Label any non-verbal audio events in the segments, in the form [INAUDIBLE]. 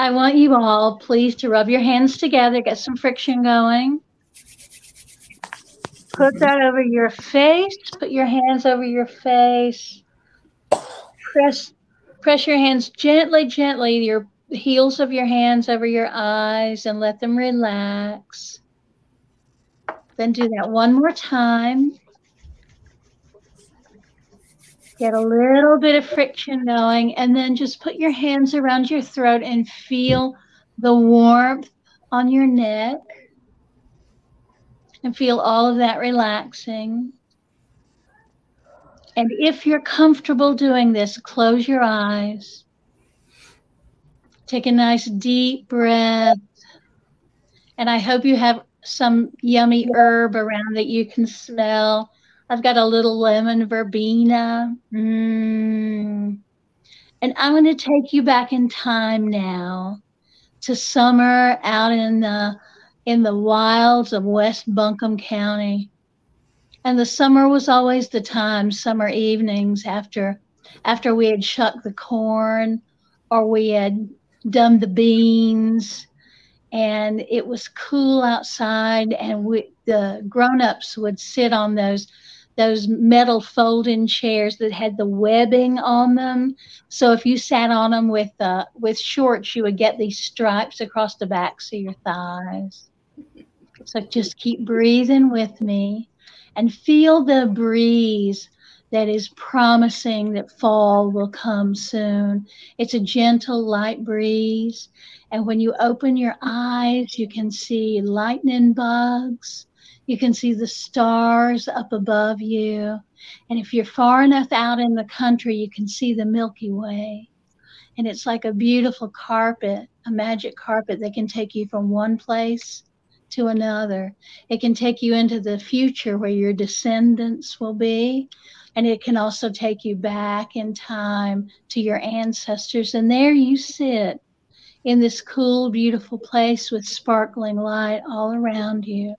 I want you all, please, to rub your hands together, get some friction going. Put that over your face. Put your hands over your face. Press press your hands gently, gently, your heels of your hands over your eyes and let them relax. Then do that one more time. Get a little bit of friction going, and then just put your hands around your throat and feel the warmth on your neck. And feel all of that relaxing. And if you're comfortable doing this, close your eyes. Take a nice deep breath. And I hope you have some yummy herb around that you can smell. I've got a little lemon verbena. Mm. And I'm going to take you back in time now to summer out in the in the wilds of West Buncombe County. And the summer was always the time, summer evenings after after we had shucked the corn or we had done the beans and it was cool outside and we the grown-ups would sit on those those metal folding chairs that had the webbing on them so if you sat on them with uh, with shorts you would get these stripes across the backs of your thighs so just keep breathing with me and feel the breeze that is promising that fall will come soon. It's a gentle, light breeze. And when you open your eyes, you can see lightning bugs. You can see the stars up above you. And if you're far enough out in the country, you can see the Milky Way. And it's like a beautiful carpet, a magic carpet that can take you from one place to another. It can take you into the future where your descendants will be. And it can also take you back in time to your ancestors. And there you sit in this cool, beautiful place with sparkling light all around you.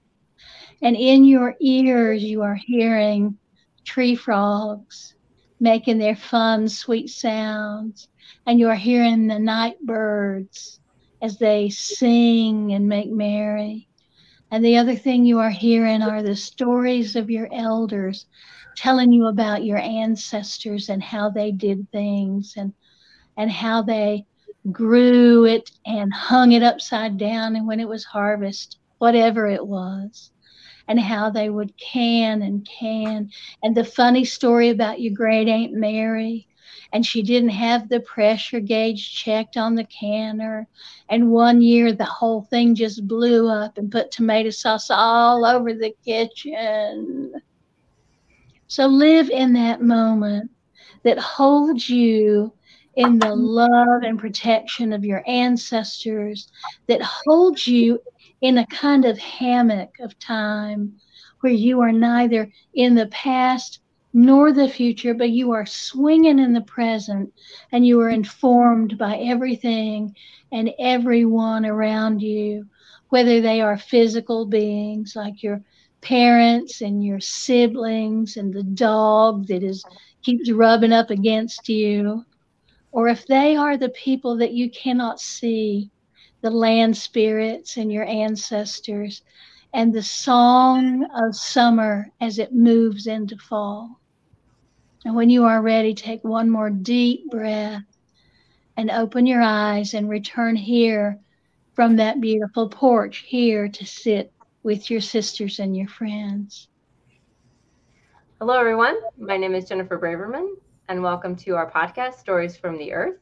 And in your ears, you are hearing tree frogs making their fun, sweet sounds. And you are hearing the night birds as they sing and make merry. And the other thing you are hearing are the stories of your elders telling you about your ancestors and how they did things and and how they grew it and hung it upside down and when it was harvest whatever it was and how they would can and can and the funny story about your great aunt mary and she didn't have the pressure gauge checked on the canner. And one year the whole thing just blew up and put tomato sauce all over the kitchen. So live in that moment that holds you in the love and protection of your ancestors, that holds you in a kind of hammock of time where you are neither in the past nor the future, but you are swinging in the present and you are informed by everything and everyone around you, whether they are physical beings like your parents and your siblings and the dog that is keeps rubbing up against you, or if they are the people that you cannot see, the land spirits and your ancestors, and the song of summer as it moves into fall. And when you are ready, take one more deep breath and open your eyes and return here from that beautiful porch here to sit with your sisters and your friends. Hello, everyone. My name is Jennifer Braverman, and welcome to our podcast, Stories from the Earth,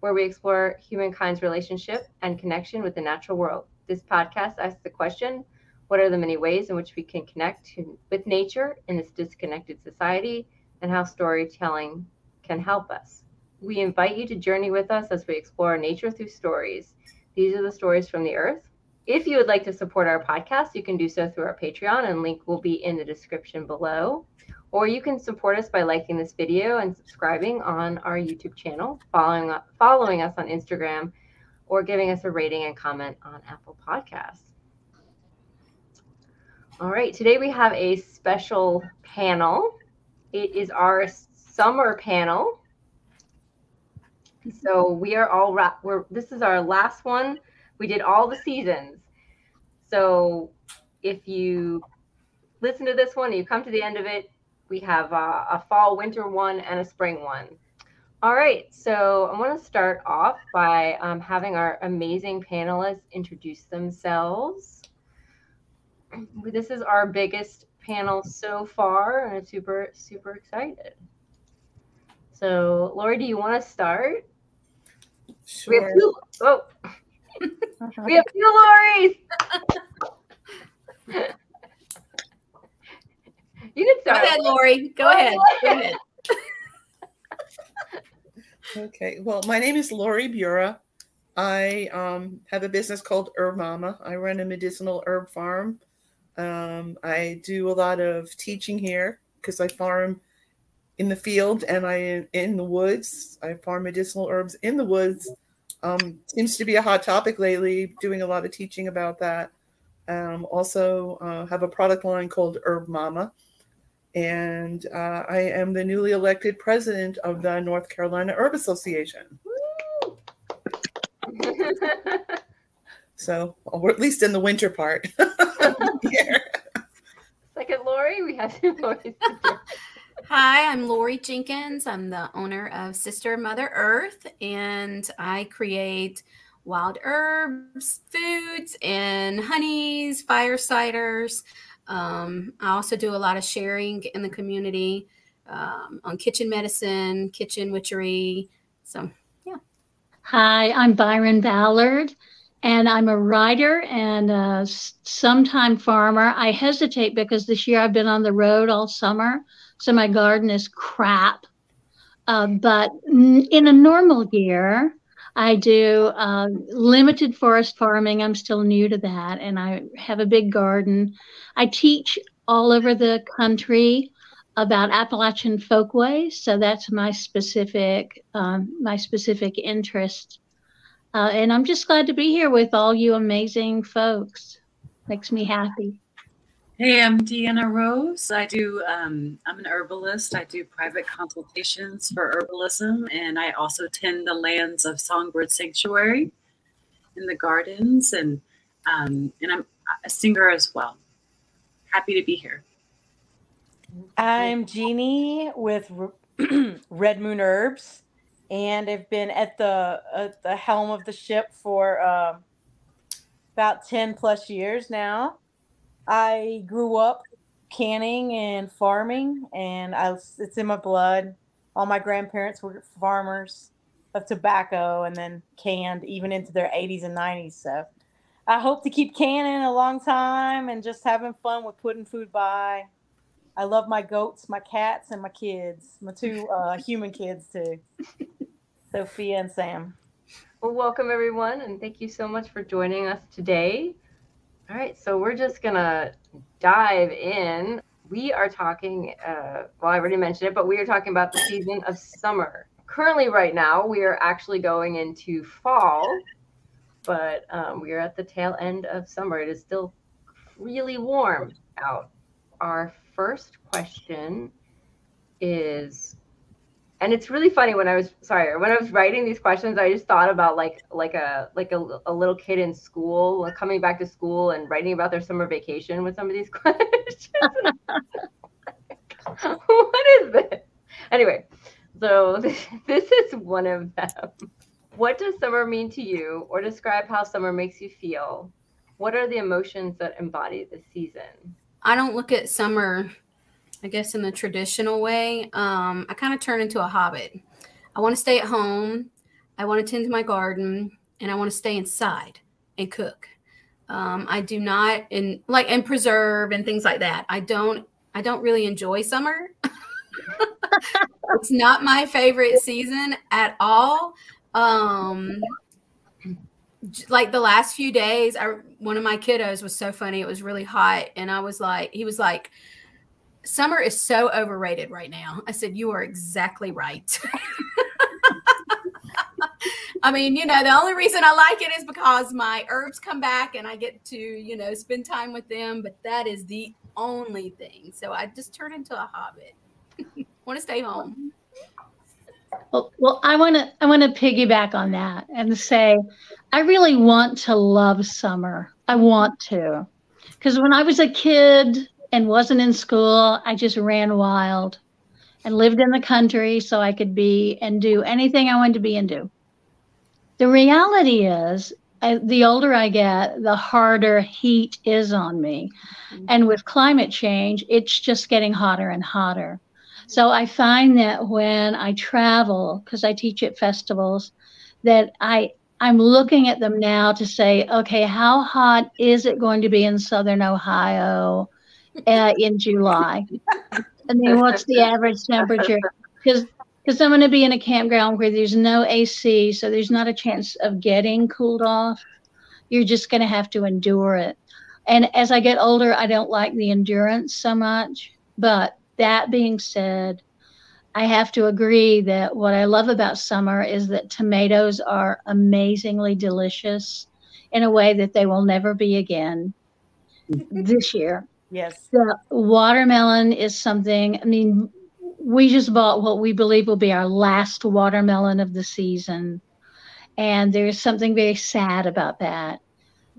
where we explore humankind's relationship and connection with the natural world. This podcast asks the question what are the many ways in which we can connect to, with nature in this disconnected society? and how storytelling can help us. We invite you to journey with us as we explore nature through stories. These are the stories from the earth. If you would like to support our podcast, you can do so through our Patreon, and link will be in the description below. Or you can support us by liking this video and subscribing on our YouTube channel, following following us on Instagram, or giving us a rating and comment on Apple Podcasts. All right, today we have a special panel it is our summer panel. so we are all wrap. We're this is our last one. We did all the seasons. So if you listen to this one, you come to the end of it. We have a, a fall, winter one, and a spring one. All right, so I want to start off by um, having our amazing panelists introduce themselves. [CLEARS THROAT] This is our biggest panel so far, and I'm super, super excited. So, Lori, do you want to start? Sure. We have two. Oh, [LAUGHS] we have two Loris. [LAUGHS] you can Go start. ahead, Lori. Go ahead. Go ahead. Okay. Well, my name is Lorri Bura. I um, have a business called Herb Mama. I run a medicinal herb farm. Um, I do a lot of teaching here because I farm in the field and I in the woods. I farm medicinal herbs in the woods. Um, seems to be a hot topic lately. Doing a lot of teaching about that. Um, also uh, have a product line called Herb Mama, and uh, I am the newly elected president of the North Carolina Herb Association. So, or at least in the winter part. [LAUGHS] here. Second Lori, we have two Loris. Hi, I'm Lori Jenkins. I'm the owner of Sister Mother Earth, and I create wild herbs, foods, and honeys, fire ciders. Um, I also do a lot of sharing in the community um, on kitchen medicine, kitchen witchery. So, yeah. Hi, I'm Byron Ballard, and I'm a writer and a sometime farmer. I hesitate because this year I've been on the road all summer, so my garden is crap. Uh, but in a normal year, I do uh, limited forest farming. I'm still new to that, and I have a big garden. I teach all over the country about Appalachian folkways, so that's my specific um, my specific interest. Uh, and I'm just glad to be here with all you amazing folks. Makes me happy. Hey, I'm Deanna Rose. I do, um, I'm an herbalist. I do private consultations for herbalism, and I also tend the lands of Songbird Sanctuary in the gardens, and um, and I'm a singer as well. Happy to be here. I'm Jeannie with [CLEARS THROAT] Red Moon Herbs, and I've been at the at the helm of the ship for uh, about ten plus years now. I grew up canning and farming, and I was, it's in my blood. All my grandparents were farmers of tobacco, and then canned even into their 80s and 90s. So I hope to keep canning a long time and just having fun with putting food by. I love my goats, my cats, and my kids, my two uh, [LAUGHS] human kids too, Sophia and Sam. Well, welcome everyone, and thank you so much for joining us today. All right, so we're just gonna dive in. We are talking, uh, well, I already mentioned it, but we are talking about the season of summer. Currently, right now, we are actually going into fall, but um, we are at the tail end of summer. It is still really warm out. Our first question is and it's really funny when I was sorry when I was writing these questions, I just thought about like like a like a, a little kid in school like coming back to school and writing about their summer vacation with some of these [LAUGHS] questions. what is this? Anyway, so [LAUGHS] this is one of them. What does summer mean to you, or describe how summer makes you feel? What are the emotions that embody the season? I don't look at summer, I guess, in the traditional way. Um, I kind of turn into a hobbit. I want to stay at home. I want to tend to my garden, and I want to stay inside and cook. Um, I do not and like and preserve and things like that. I don't. I don't really enjoy summer. [LAUGHS] it's not my favorite season at all. Um, like the last few days, I one of my kiddos was so funny. It was really hot, and I was like, he was like, "Summer is so overrated right now." I said, "You are exactly right." [LAUGHS] I mean, you know, the only reason I like it is because my herbs come back and I get to, you know, spend time with them. But that is the only thing. So I just turn into a hobbit. [LAUGHS] Want to stay home. Well, well, I want to I want to piggyback on that and say, I really want to love summer. I want to, because when I was a kid and wasn't in school, I just ran wild, and lived in the country so I could be and do anything I wanted to be and do. The reality is, I, the older I get, the harder heat is on me, mm-hmm. and with climate change, it's just getting hotter and hotter. So I find that when I travel, because I teach at festivals, that I I'm looking at them now to say, okay, how hot is it going to be in Southern Ohio uh, in July? I mean, what's the average temperature? Because because I'm going to be in a campground where there's no AC, so there's not a chance of getting cooled off. You're just going to have to endure it. And as I get older, I don't like the endurance so much. But that being said, I have to agree that what I love about summer is that tomatoes are amazingly delicious in a way that they will never be again this year. Yes. The watermelon is something, I mean, we just bought what we believe will be our last watermelon of the season. And there's something very sad about that.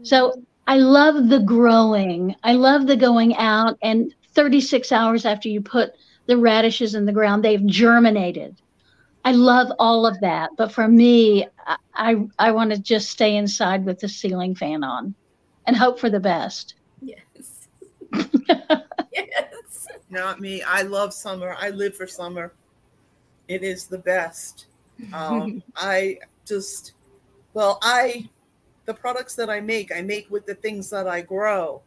So I love the growing. I love the going out and 36 hours after you put the radishes in the ground, they've germinated. I love all of that. But for me, I, I, I want to just stay inside with the ceiling fan on and hope for the best. Yes. [LAUGHS] yes. Not me. I love summer. I live for summer. It is the best. Um, [LAUGHS] I just, well, I, the products that I make, I make with the things that I grow.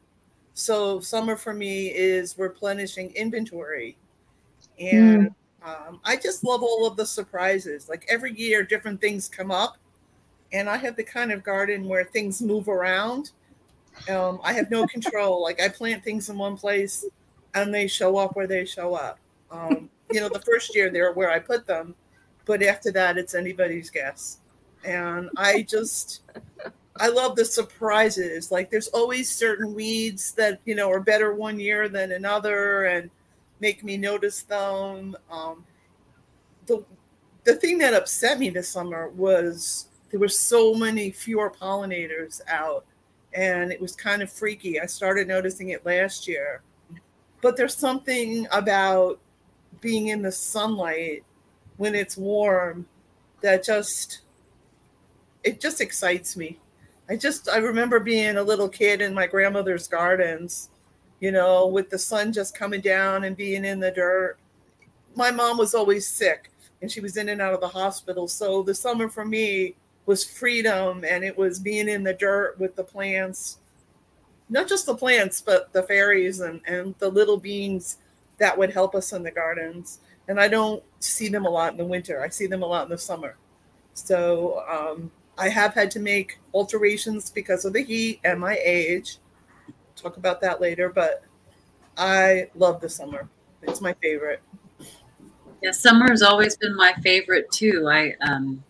So summer for me is replenishing inventory. And mm. um, I just love all of the surprises. Like every year, different things come up. And I have the kind of garden where things move around. Um, I have no control. like I plant things in one place and they show up where they show up. Um, you know, the first year they're where I put them, but after that, it's anybody's guess. And I just, I love the surprises. Like there's always certain weeds that, you know, are better one year than another and make me notice them. Um, the, the thing that upset me this summer was there were so many fewer pollinators out and it was kind of freaky. I started noticing it last year. But there's something about being in the sunlight when it's warm that just it just excites me. I just i remember being a little kid in my grandmother's gardens you know with the sun just coming down and being in the dirt. My mom was always sick and she was in and out of the hospital. So the summer for me was freedom and it was being in the dirt with the plants not just the plants, but the fairies and, and the little beings that would help us in the gardens. And I don't see them a lot in the winter. I see them a lot in the summer. So um, I have had to make alterations because of the heat and my age. Talk about that later, but I love the summer. It's my favorite. Yeah, summer has always been my favorite too. I um,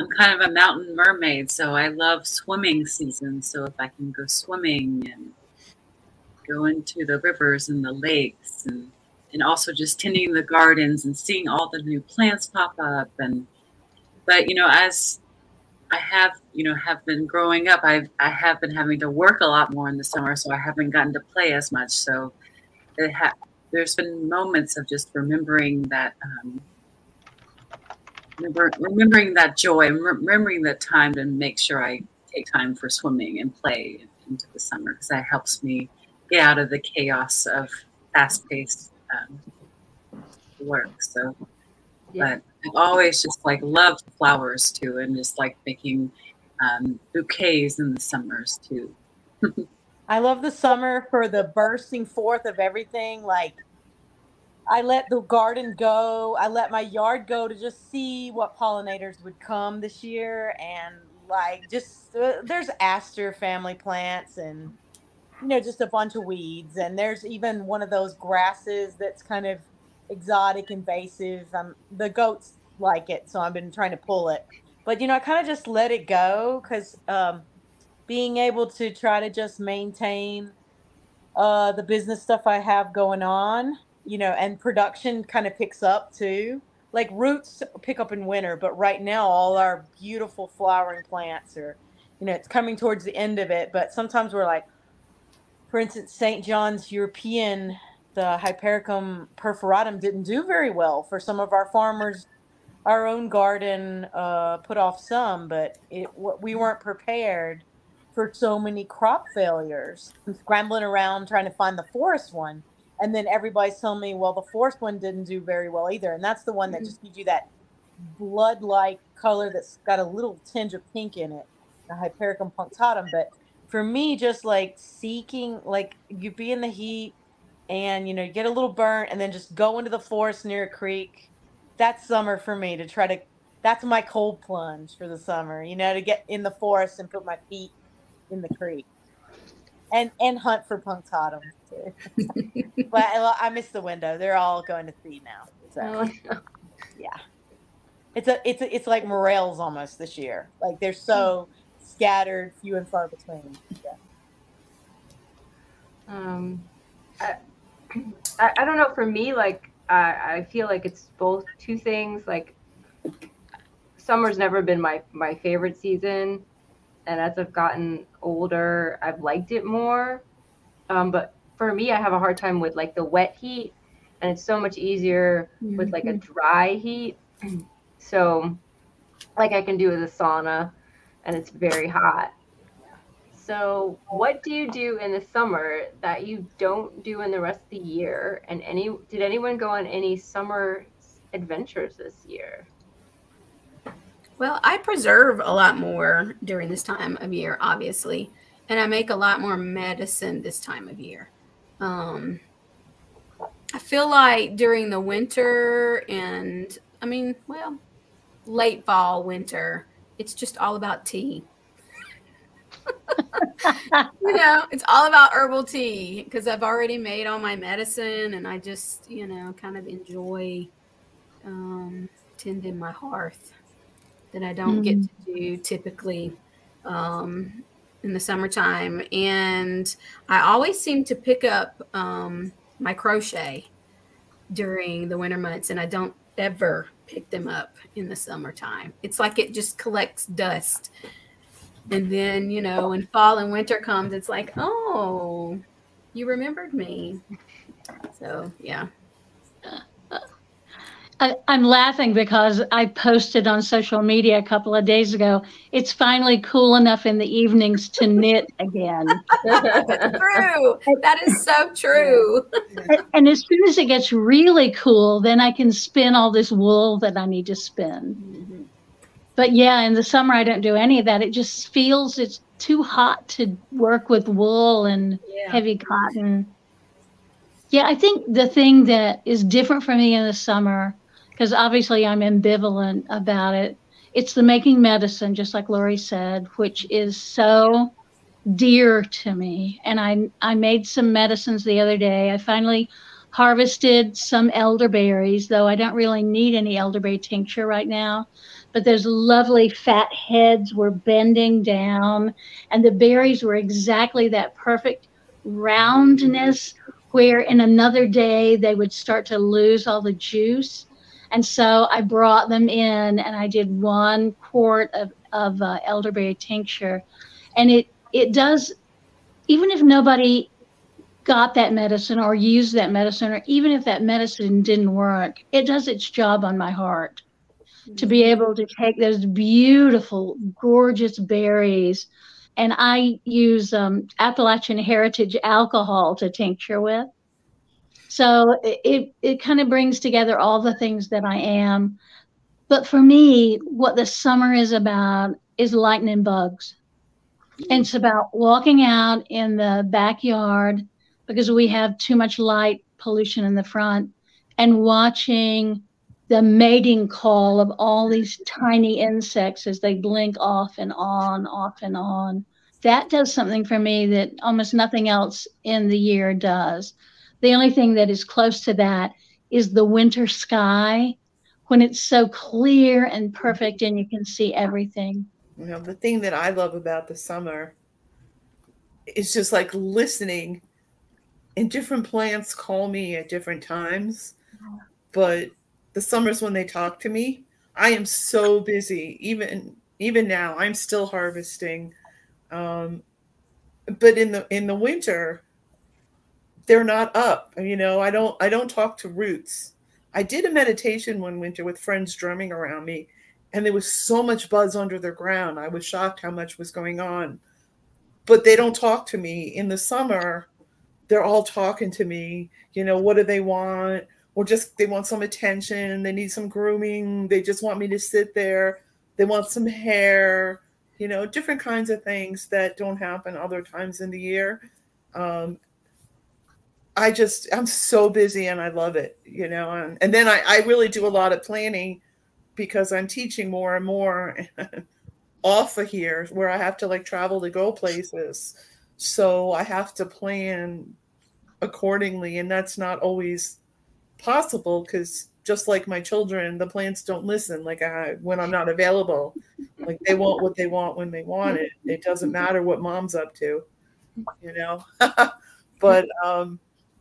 I'm kind of a mountain mermaid, so I love swimming season. So if I can go swimming and go into the rivers and the lakes and and also just tending the gardens and seeing all the new plants pop up and but you know as I have you know have been growing up I I have been having to work a lot more in the summer so I haven't gotten to play as much so it ha- there's been moments of just remembering that um, remember, remembering that joy, and remembering that time to make sure I take time for swimming and play into the summer because that helps me get out of the chaos of fast-paced um, work. So, yeah. but I've always just like loved flowers too, and just like making um, bouquets in the summers too. [LAUGHS] I love the summer for the bursting forth of everything, like I let the garden go. I let my yard go to just see what pollinators would come this year, and like just uh, there's aster family plants and you know just a bunch of weeds, and there's even one of those grasses that's kind of exotic, invasive. Um, the goats like it, so I've been trying to pull it, but you know I kind of just let it go because um, being able to try to just maintain uh, the business stuff I have going on you know, and production kind of picks up too. like roots pick up in winter, but right now all our beautiful flowering plants are, you know, it's coming towards the end of it. But sometimes we're like, for instance, St. John's European, the Hypericum perforatum didn't do very well for some of our farmers. Our own garden uh, put off some, but it we weren't prepared for so many crop failures. I'm scrambling around trying to find the forest one and then everybody's telling me, well, the fourth one didn't do very well either, and that's the one that mm-hmm. just gives you that blood-like color that's got a little tinge of pink in it, the Hypericum punctatum. But for me, just like seeking, like you be in the heat, and you know, you get a little burnt, and then just go into the forest near a creek. That's summer for me to try to. That's my cold plunge for the summer, you know, to get in the forest and put my feet in the creek and and hunt for punctatum too. [LAUGHS] but I, I miss the window. They're all going to seed now. So oh, yeah, it's a it's a, it's like morels almost this year. Like they're so scattered, few and far between. Yeah. Um, I, [CLEARS THROAT] I, I don't know. For me, like I, I feel like it's both two things. Like summer's never been my my favorite season and as I've gotten older, I've liked it more. Um, but for me, I have a hard time with like the wet heat, and it's so much easier mm-hmm. with like a dry heat. So, like I can do with a sauna, and it's very hot. So, what do you do in the summer that you don't do in the rest of the year? And any did anyone go on any summer adventures this year? Well, I preserve a lot more during this time of year, obviously, and I make a lot more medicine this time of year. Um, I feel like during the winter and I mean, well, late fall, winter, it's just all about tea. [LAUGHS] you know, it's all about herbal tea because I've already made all my medicine and I just, you know, kind of enjoy um, tending my hearth that I don't mm. get to do typically um, in the summertime. And I always seem to pick up um, my crochet during the winter months, and I don't ever pick them up in the summertime. It's like it just collects dust. And then, you know, when fall and winter comes, it's like, oh, you remembered me. So, yeah. I, am laughing because I posted on social media a couple of days ago. It's finally cool enough in the evenings to knit again. [LAUGHS] true. That is so true. And, as soon as it gets really cool, then I can spin all this wool that I need to spin. Mm-hmm. But yeah, in the summer I don't do any of that. It just feels it's too hot to work with wool and yeah. heavy cotton. Yeah, I think the thing that is different for me in the summer because obviously I'm ambivalent about it. It's the making medicine, just like Lori said, which is so dear to me. And I I made some medicines the other day. I finally harvested some elderberries, though I don't really need any elderberry tincture right now. But those lovely fat heads were bending down, and the berries were exactly that perfect roundness where in another day they would start to lose all the juice. And so I brought them in and I did one quart of, of uh, elderberry tincture. And it, it does, even if nobody got that medicine or used that medicine, or even if that medicine didn't work, it does its job on my heart to be able to take those beautiful, gorgeous berries. And I use um, Appalachian Heritage alcohol to tincture with. So it, it kind of brings together all the things that I am. But for me, what the summer is about is lightning bugs. And it's about walking out in the backyard because we have too much light pollution in the front and watching the mating call of all these tiny insects as they blink off and on, off and on. That does something for me that almost nothing else in the year does. The only thing that is close to that is the winter sky when it's so clear and perfect and you can see everything. You know, the thing that I love about the summer is just like listening and different plants call me at different times, but the summers when they talk to me. I am so busy, even even now. I'm still harvesting, um, but in the in the winter, they're not up. You know, I don't I don't talk to roots. I did a meditation one winter with friends drumming around me, and there was so much buzz under the ground. I was shocked how much was going on. But they don't talk to me in the summer. They're all talking to me. You know, what do they want? Or just they want some attention. They need some grooming. They just want me to sit there. They want some hair. You know, different kinds of things that don't happen other times in the year. Um, I just I'm so busy and I love it, you know. And, and then I, I really do a lot of planning because I'm teaching more and more [LAUGHS] off of here where I have to like travel to go places. So I have to plan accordingly, and that's not always possible because just like my children, the plants don't listen. Like I, when I'm not available, like they want what they want when they want it. It doesn't matter what mom's up to, you know. [LAUGHS] but um,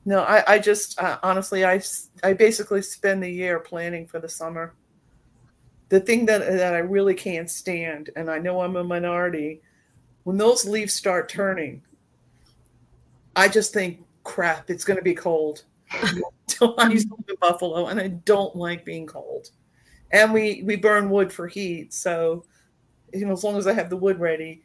no, I, I just uh, honestly, I I basically spend the year planning for the summer the thing that that I really can't stand, and I know I'm a minority, when those leaves start turning, I just think, crap, it's going to be cold. [LAUGHS] I used to live in Buffalo, and I don't like being cold. And we we burn wood for heat, so you know as long as I have the wood ready.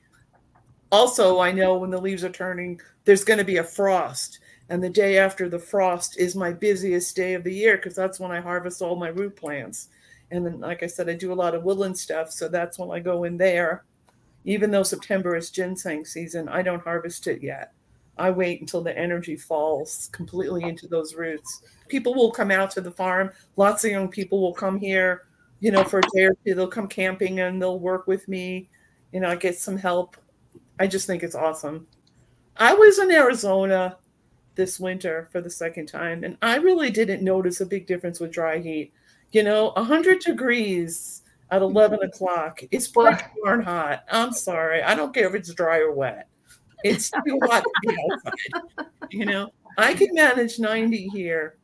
Also, I know when the leaves are turning, there's going to be a frost, and the day after the frost is my busiest day of the year because that's when I harvest all my root plants. And then like i said i do a lot of woodland stuff so that's when i go in there. Even though september is ginseng season i don't harvest it yet. I wait until the energy falls completely into those roots. People will come out to the farm. Lots of young people will come here you know for a day or two. They'll come camping and they'll work with me you know i get some help. I just think it's awesome. I was in arizona this winter for the second time and i really didn't notice a big difference with dry heat you know, 100 degrees at 11 mm-hmm. o'clock. It's pretty darn hot. I'm sorry. I don't care if it's dry or wet. It's too hot to be outside. You know, I can manage 90 here,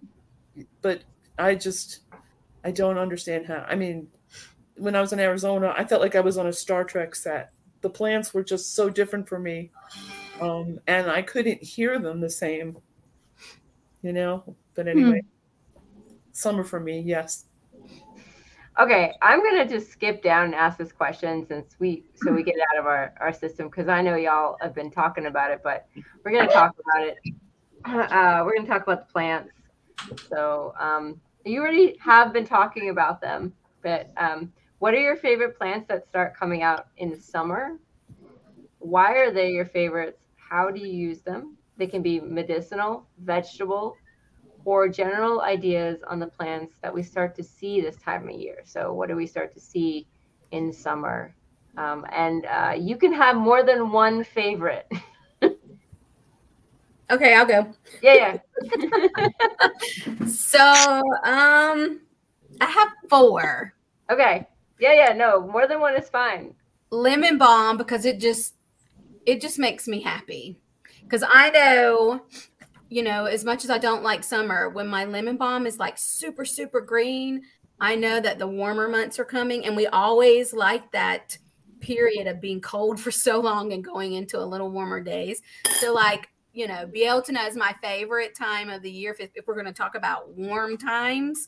but I just, I don't understand how. I mean, when I was in Arizona, I felt like I was on a Star Trek set. The plants were just so different for me. Um, and I couldn't hear them the same, you know. But anyway, summer for me, yes. Okay, I'm gonna just skip down and ask this question since we so we get out of our our system because I know y'all have been talking about it, but we're gonna talk about it. [CLEARS THROAT] Uh, we're gonna talk about the plants. So um, you already have been talking about them, but um, what are your favorite plants that start coming out in the summer? Why are they your favorites? How do you use them? They can be medicinal, vegetable, or general ideas on the plants that we start to see this time of year. So, what do we start to see in summer? Um, and uh, you can have more than one favorite. [LAUGHS] okay, I'll go. Yeah, yeah. [LAUGHS] so, um, I have four. Okay. Yeah, yeah. No, more than one is fine. Lemon balm because it just it just makes me happy because I know you know, as much as I don't like summer, when my lemon balm is like super, super green, I know that the warmer months are coming. And we always like that period of being cold for so long and going into a little warmer days. So, like, you know, Bealtaine is my favorite time of the year if, if we're going to talk about warm times.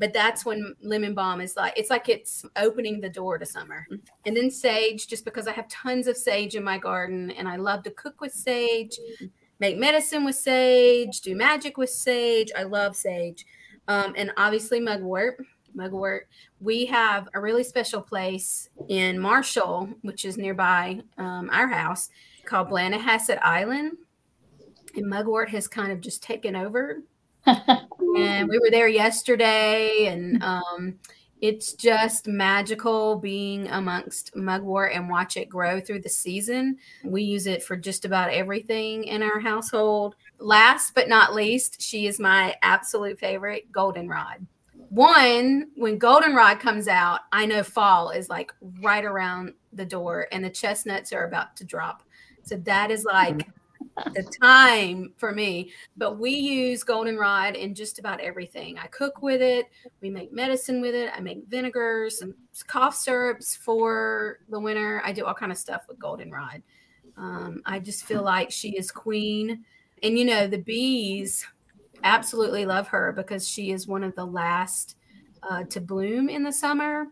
But that's when lemon balm is like, it's like it's opening the door to summer. And then sage, just because I have tons of sage in my garden and I love to cook with sage make medicine with sage, do magic with sage. I love sage. Um, and obviously mugwort. Mugwort. We have a really special place in Marshall, which is nearby um, our house, called Blannahassett Island. And mugwort has kind of just taken over. And we were there yesterday, and um, it's just magical being amongst mugwort and watch it grow through the season. We use it for just about everything in our household. Last but not least, she is my absolute favorite goldenrod. One, when goldenrod comes out, I know fall is like right around the door and the chestnuts are about to drop. So that is like the time for me. But we use goldenrod in just about everything. I cook with it. We make medicine with it. I make vinegars and cough syrups for the winter. I do all kind of stuff with goldenrod. Um, I just feel like she is queen. And you know, the bees absolutely love her because she is one of the last uh, to bloom in the summer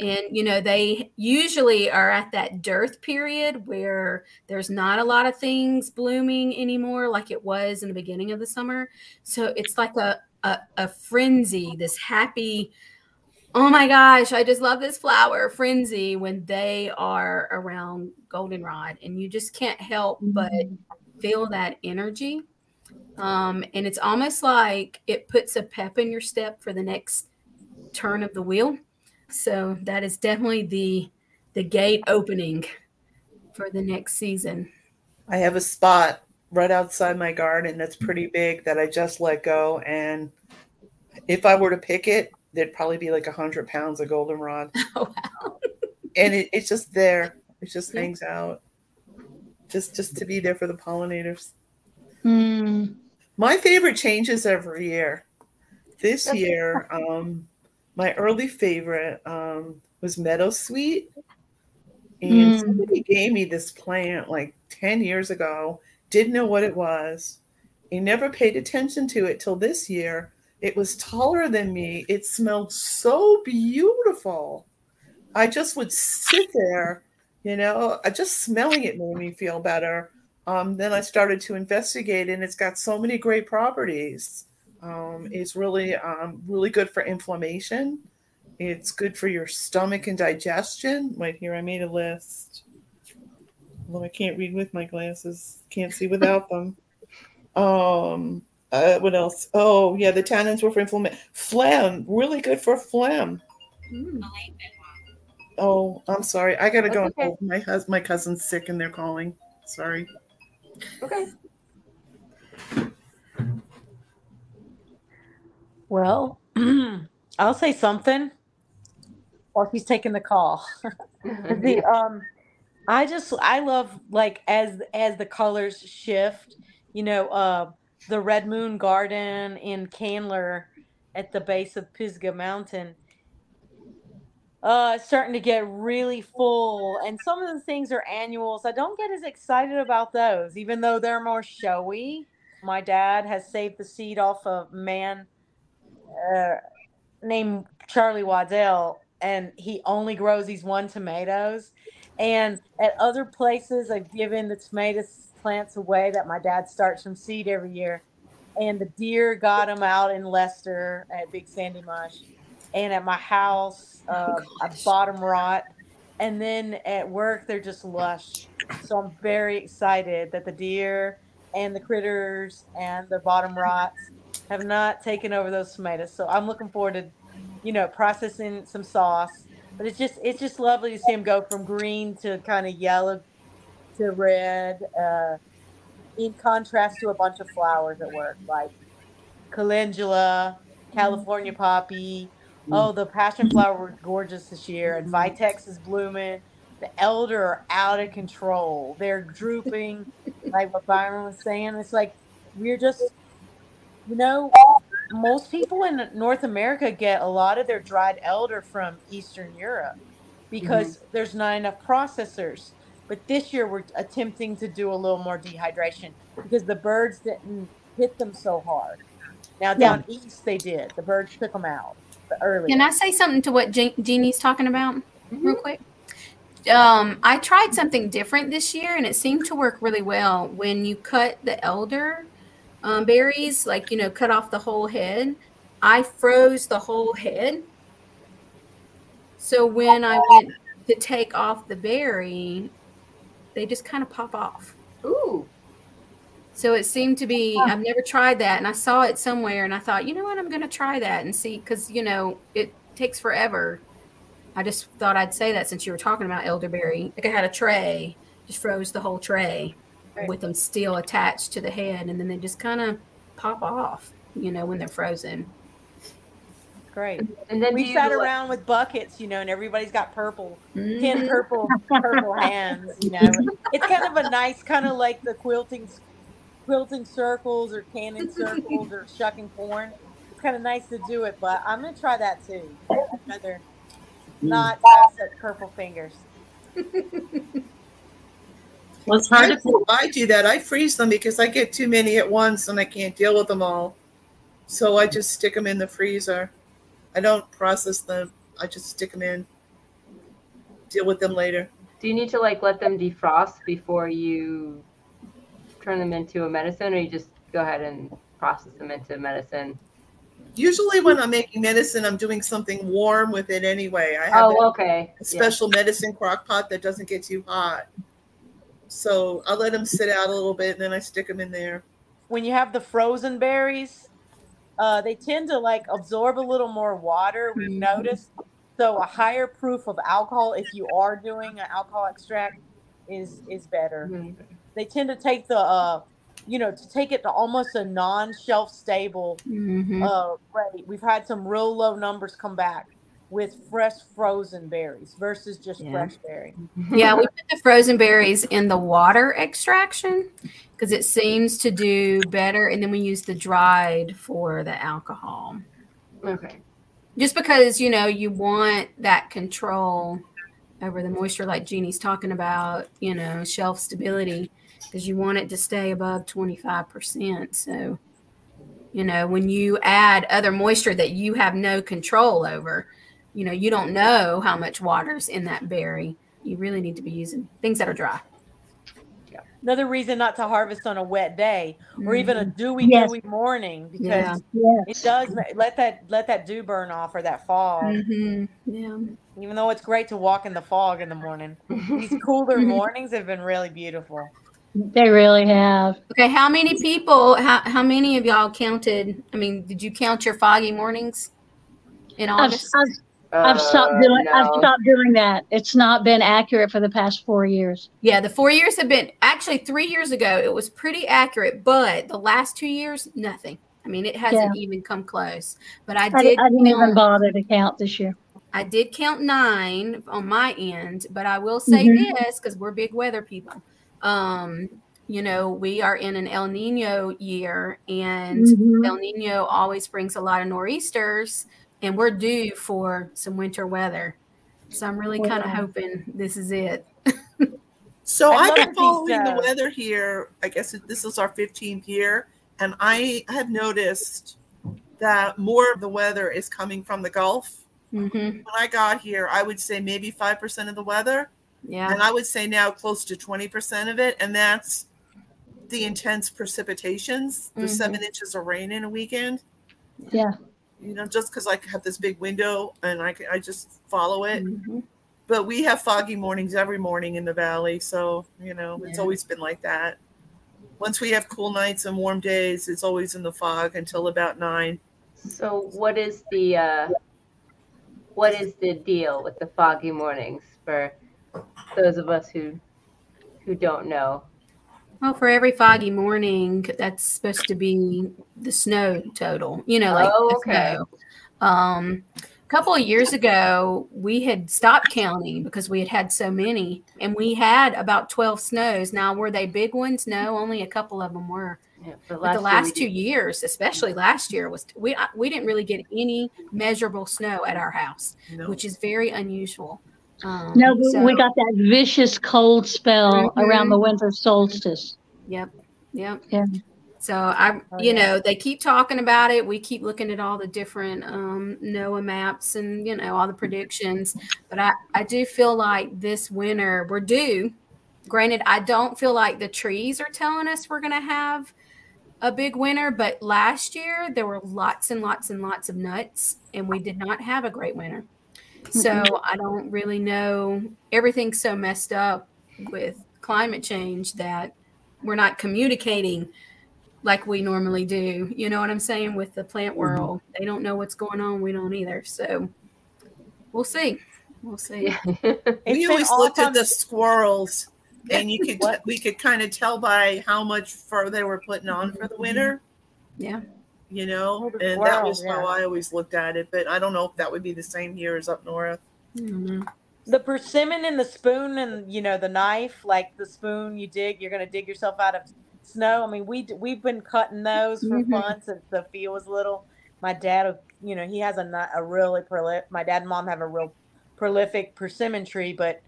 and you know they usually are at that dearth period where there's not a lot of things blooming anymore like it was in the beginning of the summer. So it's like a a, a frenzy this happy oh my gosh i just love this flower frenzy when they are around goldenrod and you just can't help but feel that energy. Um, and it's almost like it puts a pep in your step for the next turn of the wheel so that is definitely the the gate opening for the next season. I have a spot right outside my garden that's pretty big that I just let go. And if I were to pick it, there'd probably be like a hundred pounds of goldenrod. [LAUGHS] Oh, wow. and it, it's just there. It just hangs out. Just just to be there for the pollinators. Mm. My favorite changes every year. This year, [LAUGHS] um, my early favorite um, was Meadowsweet. And Mm. somebody gave me this plant like 10 years ago, didn't know what it was. He never paid attention to it till this year. It was taller than me. It smelled so beautiful. I just would sit there, you know, I just smelling it made me feel better. Um, then I started to investigate, and it's got so many great properties. Um, it's really, um, really good for inflammation. It's good for your stomach and digestion. Right here, I made a list. Well, I can't read with my glasses. Can't see without them. Um, uh, what else? Oh, yeah, the tannins were for inflammation. Phlegm, really good for phlegm. Mm. Oh, I'm sorry. I gotta go. Okay. My hus- my cousin's sick and they're calling. Sorry. Okay. Well, [CLEARS THROAT] I'll say something while she's taking the call. [LAUGHS] the [LAUGHS] um I just I love like as as the colors shift, you know, uh the Red Moon Garden in Candler at the base of Pisgah Mountain. Uh it's starting to get really full and some of the things are annuals. I don't get as excited about those even though they're more showy. My dad has saved the seed off a man uh, named Charlie Waddell, and he only grows these one tomatoes. And at other places, I've given the tomato plants away that my dad starts from seed every year. And the deer got them out in Leicester at Big Sandy Mush. And at my house, uh, I gosh. bottom rot. And then at work, they're just lush. So I'm very excited that the deer and the critters and the bottom rots have not taken over those tomatoes. So I'm looking forward to, you know, processing some sauce. But it's just it's just lovely to see them go from green to kind of yellow to red, uh, in contrast to a bunch of flowers at work like calendula, mm-hmm. California poppy. Mm-hmm. Oh, the passion flower was gorgeous this year, and mm-hmm. Vitex is blooming. The elder are out of control. They're drooping, [LAUGHS] like what Byron was saying. It's like we're just you know, most people in North America get a lot of their dried elder from Eastern Europe because there's not enough processors. But this year we're attempting to do a little more dehydration because the birds didn't hit them so hard. Now down east they did. The birds took them out early. Can I say something to what Je- Jeannie's talking about real quick? Um, I tried something different this year and it seemed to work really well. When you cut the elder um, berries, like, you know, cut off the whole head, I froze the whole head. So when I went to take off the berry, they just kind of pop off. Ooh. So it seemed to be, I've never tried that. And I saw it somewhere and I thought, you know what, I'm going to try that and see, because, you know, it takes forever. I just thought I'd say that since you were talking about elderberry. Like I had a tray, just froze the whole tray Right. with them still attached to the head. And then they just kind of pop off, you know, when they're frozen. Great. And then We sat like- around with buckets, you know, and everybody's got purple, Mhm. tin purple, purple hands. You know, it's kind of a nice, kind of like the quilting quilting circles or canning circles or [LAUGHS] shucking corn. It's kind of nice to do it, but I'm gonna try that too. I'd rather not have such purple fingers. [LAUGHS] Well, it's hard I, to I do that. I freeze them because I get too many at once and I can't deal with them all. So I just stick them in the freezer. I don't process them. I just stick them in. Deal with them later. Do you need to like let them defrost before you turn them into a medicine, or you just go ahead and process them into medicine? Usually, when I'm making medicine, I'm doing something warm with it anyway. I have Oh, a, okay. a special medicine crock pot that doesn't get too hot. So I let them sit out a little bit and then I stick them in there. When you have the frozen berries, uh, they tend to like absorb a little more water. We've Mhm. noticed. So a higher proof of alcohol, if you are doing an alcohol extract, is is better. Mhm. They tend to take the, uh, you know, to take it to almost a non-shelf stable Mhm. uh, rate. We've had some real low numbers come back with fresh frozen berries versus just Yeah. fresh berry. [LAUGHS] yeah, we put the frozen berries in the water extraction because it seems to do better, and then we use the dried for the alcohol. Okay. Just because you know you want that control over the moisture, like Jeannie's talking about, you know, shelf stability, because you want it to stay above twenty five percent. So, you know, when you add other moisture that you have no control over, you know, you don't know how much water's in that berry. You really need to be using things that are dry. Yeah. Another reason not to harvest on a wet day or even a dewy, Yes. dewy morning because Yeah. Yes. it does let that let that dew burn off or that fog. Mhm. Yeah. Even though it's great to walk in the fog in the morning, these [LAUGHS] cooler mornings have been really beautiful. They really have. Okay. How many people? How how many of y'all counted? I mean, did you count your foggy mornings in I've, August? I've, I've stopped Uh, doing. I've stopped doing that. It's not been accurate for the past four years. Yeah, the four years have been actually three years ago. It was pretty accurate, but the last two years, nothing. I mean, it hasn't even come close. But I I, did. I didn't even bother to count this year. I did count nine on my end, but I will say Mhm. this because we're big weather people. Um, you know, we are in an El Nino year, and Mhm. El Nino always brings a lot of nor'easters, and we're due for some winter weather. So I'm really kind of Wow. hoping this is it. So I'd I've love been these, following the weather here. I guess this is our 15th year, and I have noticed that more of the weather is coming from the Gulf. hmm When I got here, I would say maybe 5% of the weather, Yeah. and I would say now close to 20% of it, and that's the intense precipitations, the Mhm. seven inches of rain in a weekend. Yeah. You know, just because I have this big window and I, I just follow it. Mhm. But we have foggy mornings every morning in the valley, so you know it's always been like that. Once we have cool nights and warm days, it's always in the fog until about nine. So what is the uh, what is the deal with the foggy mornings for those of us who who don't know? Well, for every foggy morning, that's supposed to be the snow total. You know, like Oh, okay. Um, a couple of years ago, we had stopped counting because we had had so many, and we had about twelve snows. Now, were they big ones? No, only a couple of them were. Yeah, the But the last two years, especially last year, was we we didn't really get any measurable snow at our house, which is very unusual. Um, No, but we got that vicious cold spell Mhm. around the winter solstice. Yep. Yep. Yeah. So I, Oh, you yeah. know, they keep talking about it. We keep looking at all the different um, NOAA maps and you know all the predictions. But I, I do feel like this winter we're due. Granted, I don't feel like the trees are telling us we're going to have a big winter. But last year there were lots and lots and lots of nuts, and we did not have a great winter. So I don't really know. Everything's so messed up with climate change that we're not communicating like we normally do. You know what I'm saying? With the plant mm-hmm. world, they don't know what's going on. We don't either. So we'll see. We'll see. Yeah. [LAUGHS] We always all looked at the squirrels, and you [LAUGHS] could we could kind of tell by how much fur they were putting on for the mm-hmm. winter. Yeah. You know, the and that squirrels, was how. I always looked at it. But I don't know if that would be the same here as up north. I don't the persimmon and the spoon and you know the knife like the spoon you dig you're going to dig yourself out of snow. I mean, we we've been cutting those for Mhm. fun since the field was little. My dad, you know, he has a a really prolific. My dad and mom have a real prolific persimmon tree, but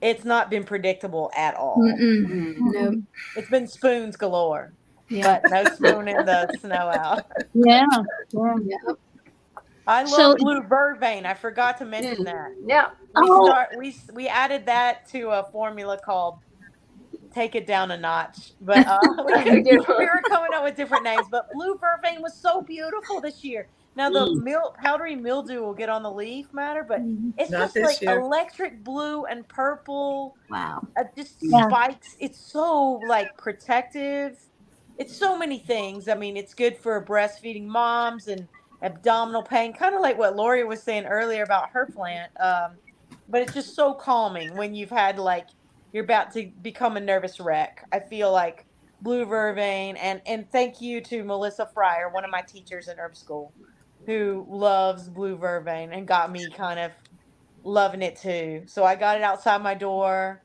it's not been predictable at all. Mm-mm. Mm. Nope. It's been spoons galore, Yeah. but no spooning the snow out. Yeah. yeah. Yep. I love So- blue vervain. I forgot to mention Mm. that. Yeah. We Oh. start we we added that to a formula called take it down a notch. But uh, [LAUGHS] we, we were coming up with different names. But blue vervain was so beautiful this year. Now the Mm. mil- powdery mildew will get on the leaf matter, but it's Not just like year. electric blue and purple. Wow. Uh, just Yeah. spikes. It's so like protective. It's so many things. I mean, it's good for breastfeeding moms and abdominal pain, kind of like what Lori was saying earlier about her plant. Um, but it's just so calming when you've had like you're about to become a nervous wreck. I feel like blue vervain and and thank you to Melissa Fryer, one of my teachers in herb school, who loves blue vervain and got me kind of loving it too. So I got it outside my door.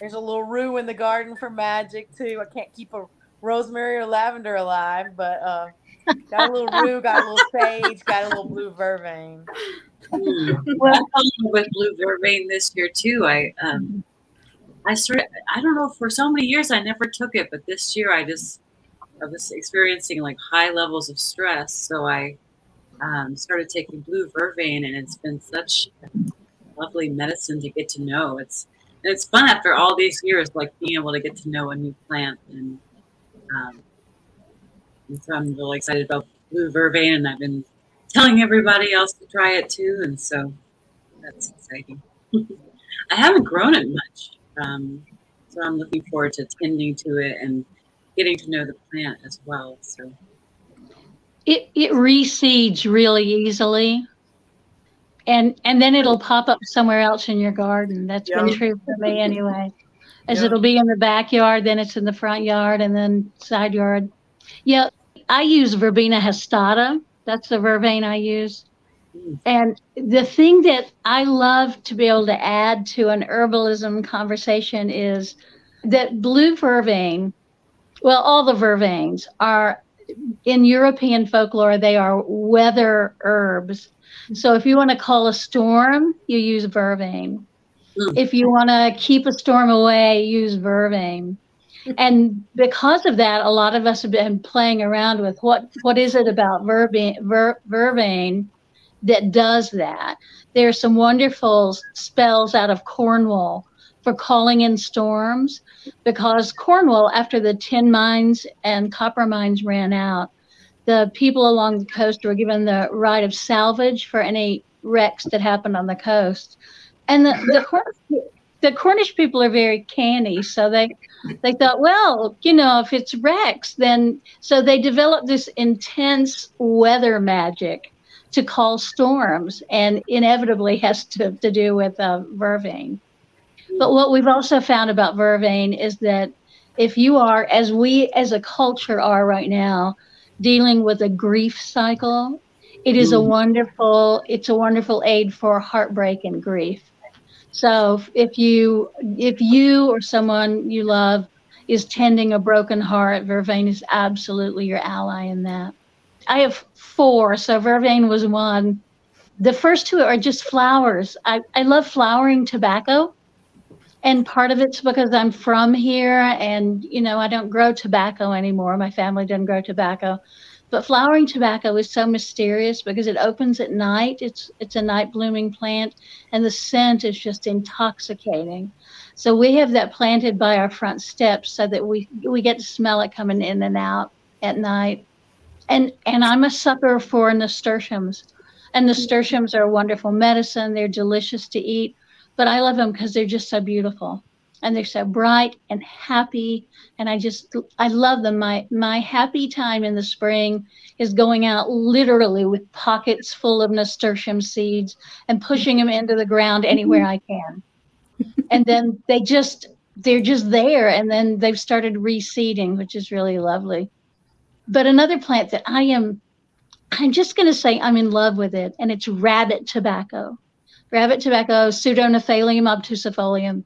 There's a little rue in the garden for magic too. I can't keep a rosemary or lavender alive, but uh, got a little rue, got a little sage, got a little blue vervain. Well- with blue vervain this year too. I um, I started. I don't know. For so many years, I never took it, but this year, I just I was experiencing like high levels of stress, so I um, started taking blue vervain, and it's been such lovely medicine to get to know. It's and it's fun after all these years, like being able to get to know a new plant, and um, and so I'm really excited about blue vervain, and I've been telling everybody else to try it too, and so that's exciting. [LAUGHS] I haven't grown it much, um, so I'm looking forward to tending to it and getting to know the plant as well. So It it reseeds really easily. And and then it'll pop up somewhere else in your garden. That's been true for me anyway. As Yeah. it'll be in the backyard, then it's in the front yard and then side yard. Yeah, I use Verbena hastata. That's the vervain I use. Mm. And the thing that I love to be able to add to an herbalism conversation is that blue vervain, well, all the vervains are in European folklore, they are weather herbs. So if you want to call a storm, you use vervain. Mm. If you want to keep a storm away, use vervain. [LAUGHS] And because of that, a lot of us have been playing around with what what is it about vervain, ver, vervain that does that. There are some wonderful spells out of Cornwall for calling in storms because Cornwall, after the tin mines and copper mines ran out, the people along the coast were given the right of salvage for any wrecks that happened on the coast. And the, the, Cornish, the Cornish people are very canny, so they they thought, well, you know, if it's wrecks, then so they developed this intense weather magic to call storms, and inevitably has to, to do with uh, vervain. But what we've also found about vervain is that if you are, as we as a culture are right now, dealing with a grief cycle, it is a Mm. wonderful, it's a wonderful aid for heartbreak and grief. So if you if you or someone you love is tending a broken heart, vervain is absolutely your ally in that. I have four, so vervain was one. The first two are just flowers. I, I love flowering tobacco. And part of it's because I'm from here and, you know, I don't grow tobacco anymore. My family doesn't grow tobacco. But flowering tobacco is so mysterious because it opens at night. It's it's a night blooming plant and the scent is just intoxicating. So we have that planted by our front steps so that we we get to smell it coming in and out at night. And and I'm a sucker for nasturtiums. And nasturtiums are a wonderful medicine. They're delicious to eat, but I love them because they're just so beautiful and they're so bright and happy. And I just I love them. My my happy time in the spring is going out literally with pockets full of nasturtium seeds and pushing them into the ground anywhere I can. [LAUGHS] And then they just they're just there and then they've started reseeding, which is really lovely. But another plant that I am I'm just going to say I'm in love with it, and it's rabbit tobacco. Rabbit tobacco, Pseudognaphalium obtusifolium.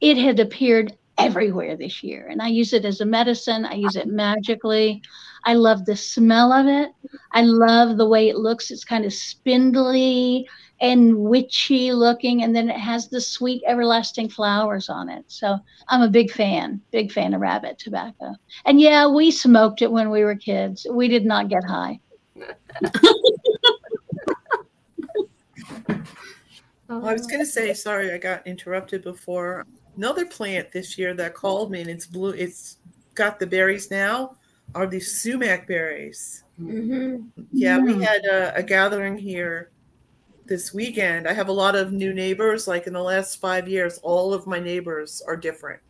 It had appeared everywhere this year. And I use it as a medicine, I use it magically. I love the smell of it. I love the way it looks. It's kind of spindly and witchy looking, and then it has the sweet, everlasting flowers on it. So I'm a big fan, big fan of rabbit tobacco. And yeah, we smoked it when we were kids. We did not get high. Well, [LAUGHS] I was going to say, sorry, I got interrupted before. Another plant this year that called me and it's blue, it's got the berries now, are these sumac berries. Mhm. Yeah, we Mm. had a, a gathering here this weekend. I have a lot of new neighbors. Like in the last five years, all of my neighbors are different.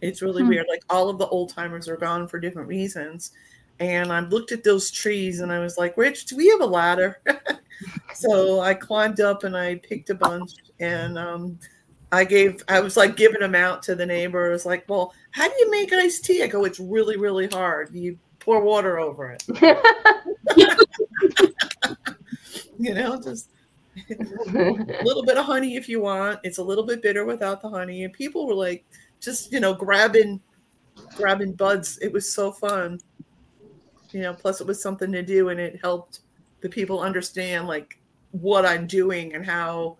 It's really Hmm. weird. Like all of the old timers are gone for different reasons. And I looked at those trees and I was like, Rich, do we have a ladder? [LAUGHS] so I climbed up and I picked a bunch and um, I gave, I was like giving them out to the neighbors. Like, well, how do you make iced tea? I go, it's really, really hard. You pour water over it, [LAUGHS] you know, just a little bit of honey if you want. It's a little bit bitter without the honey. And people were like, just, you know, grabbing, grabbing buds. It was so fun. You know, plus it was something to do and it helped the people understand like what I'm doing and how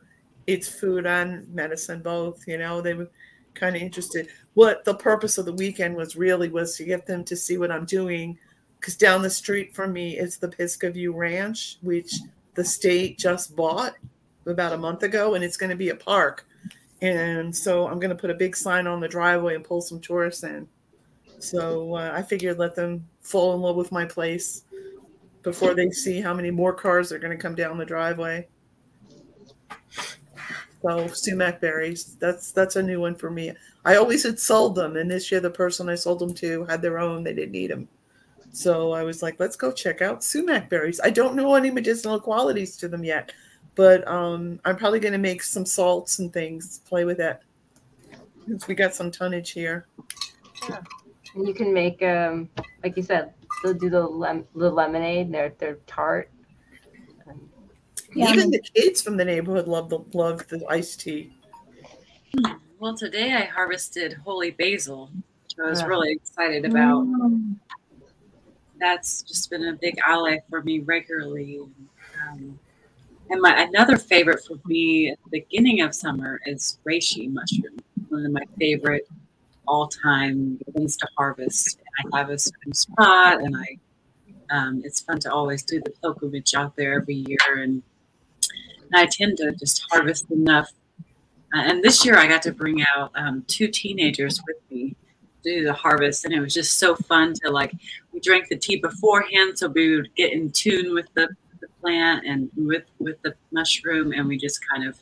it's food and medicine both. You know, they were kind of interested. What the purpose of the weekend was really was to get them to see what I'm doing. Because down the street from me is the Pisgah View Ranch, which the state just bought about a month ago, and it's going to be a park. And so I'm going to put a big sign on the driveway and pull some tourists in. So uh, I figured let them fall in love with my place before they see how many more cars are going to come down the driveway. So sumac berries, that's that's a new one for me. I always had sold them, and this year the person I sold them to had their own; they didn't need them. So I was like, let's go check out sumac berries. I don't know any medicinal qualities to them yet, but um, I'm probably going to make some salts and things, play with it. Since we got some tonnage here. Yeah. And you can make, um, like you said, they'll do the lem- the lemonade. They're they're tart. Yeah. Even the kids from the neighborhood love the love the iced tea. Well, today I harvested holy basil, which I was Yeah. really excited about. Mm. That's just been a big ally for me regularly. Um, and my another favorite for me at the beginning of summer is reishi mushroom, one of my favorite all-time things to harvest. I have a certain spot, and I um, it's fun to always do the pilgrimage out there every year, and, and I tend to just harvest enough. Uh, and this year, I got to bring out um, two teenagers with me to do the harvest, and it was just so fun to like. We drank the tea beforehand, so we would get in tune with the, the plant and with with the mushroom, and we just kind of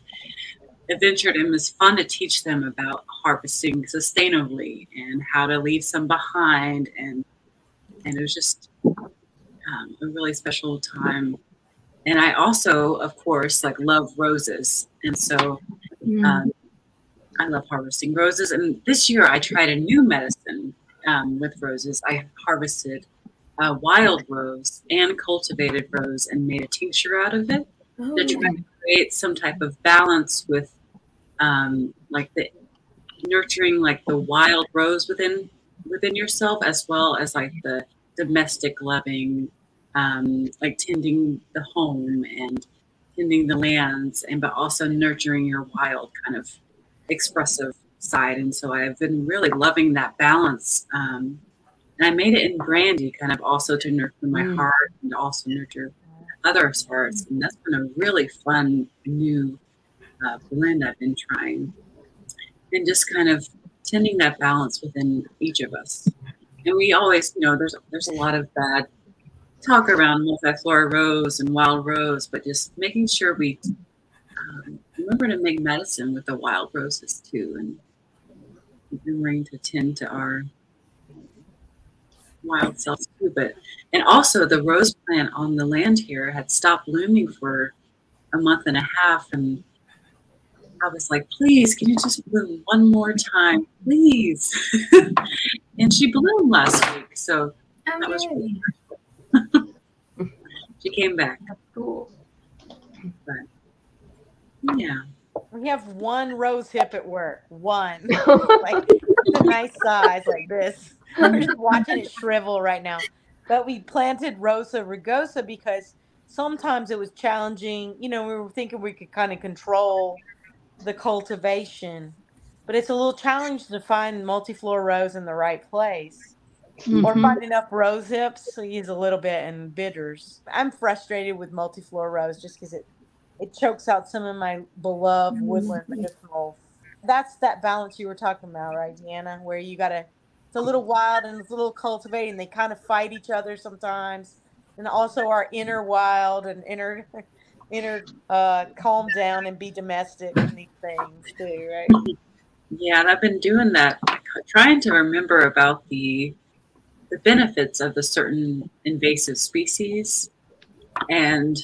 adventured. And it was fun to teach them about harvesting sustainably and how to leave some behind, and and it was just um, a really special time. And I also, of course, like love roses, and so Mm. um, I love harvesting roses. And this year I tried a new medicine um, with roses. I harvested uh, wild rose and cultivated rose and made a tincture out of it to try to create some type of balance with um, like the nurturing like the wild rose within within yourself as well as like the domestic loving um, like tending the home and tending the lands and but also nurturing your wild kind of expressive side. And so i've been really loving that balance um, and i made it in brandy kind of also to nurture my Mm. heart and also nurture others' hearts. And that's been a really fun new uh, blend i've been trying. And just kind of tending that balance within each of us. And we always you know there's there's a lot of bad talk around multiflora rose and wild rose, but just making sure we um, remember to make medicine with the wild roses too, and remembering to tend to our wild selves too. But and also the rose plant on the land here had stopped blooming for a month and a half, and I was like, please, can you just bloom one more time, please? [LAUGHS] and she bloomed last week, so that was really [LAUGHS] she came back. That's Cool. Yeah. We have one rose hip at work. One. [LAUGHS] like a nice size like this. We're just watching it shrivel right now. But we planted Rosa rugosa because sometimes it was challenging. You know, we were thinking we could kind of control the cultivation, but it's a little challenge to find multiflora rose in the right place or Mhm. find enough rose hips. So use a little bit and bitters. I'm frustrated with multiflora rose just because it it chokes out some of my beloved woodland medicinal. That's that balance you were talking about, right, Deanna? Where you gotta it's a little wild and it's a little cultivating. They kind of fight each other sometimes, and also our inner wild and inner [LAUGHS] inner uh, calm down and be domestic in these things too, right? Yeah, and I've been doing that, trying to remember about the the benefits of the certain invasive species, and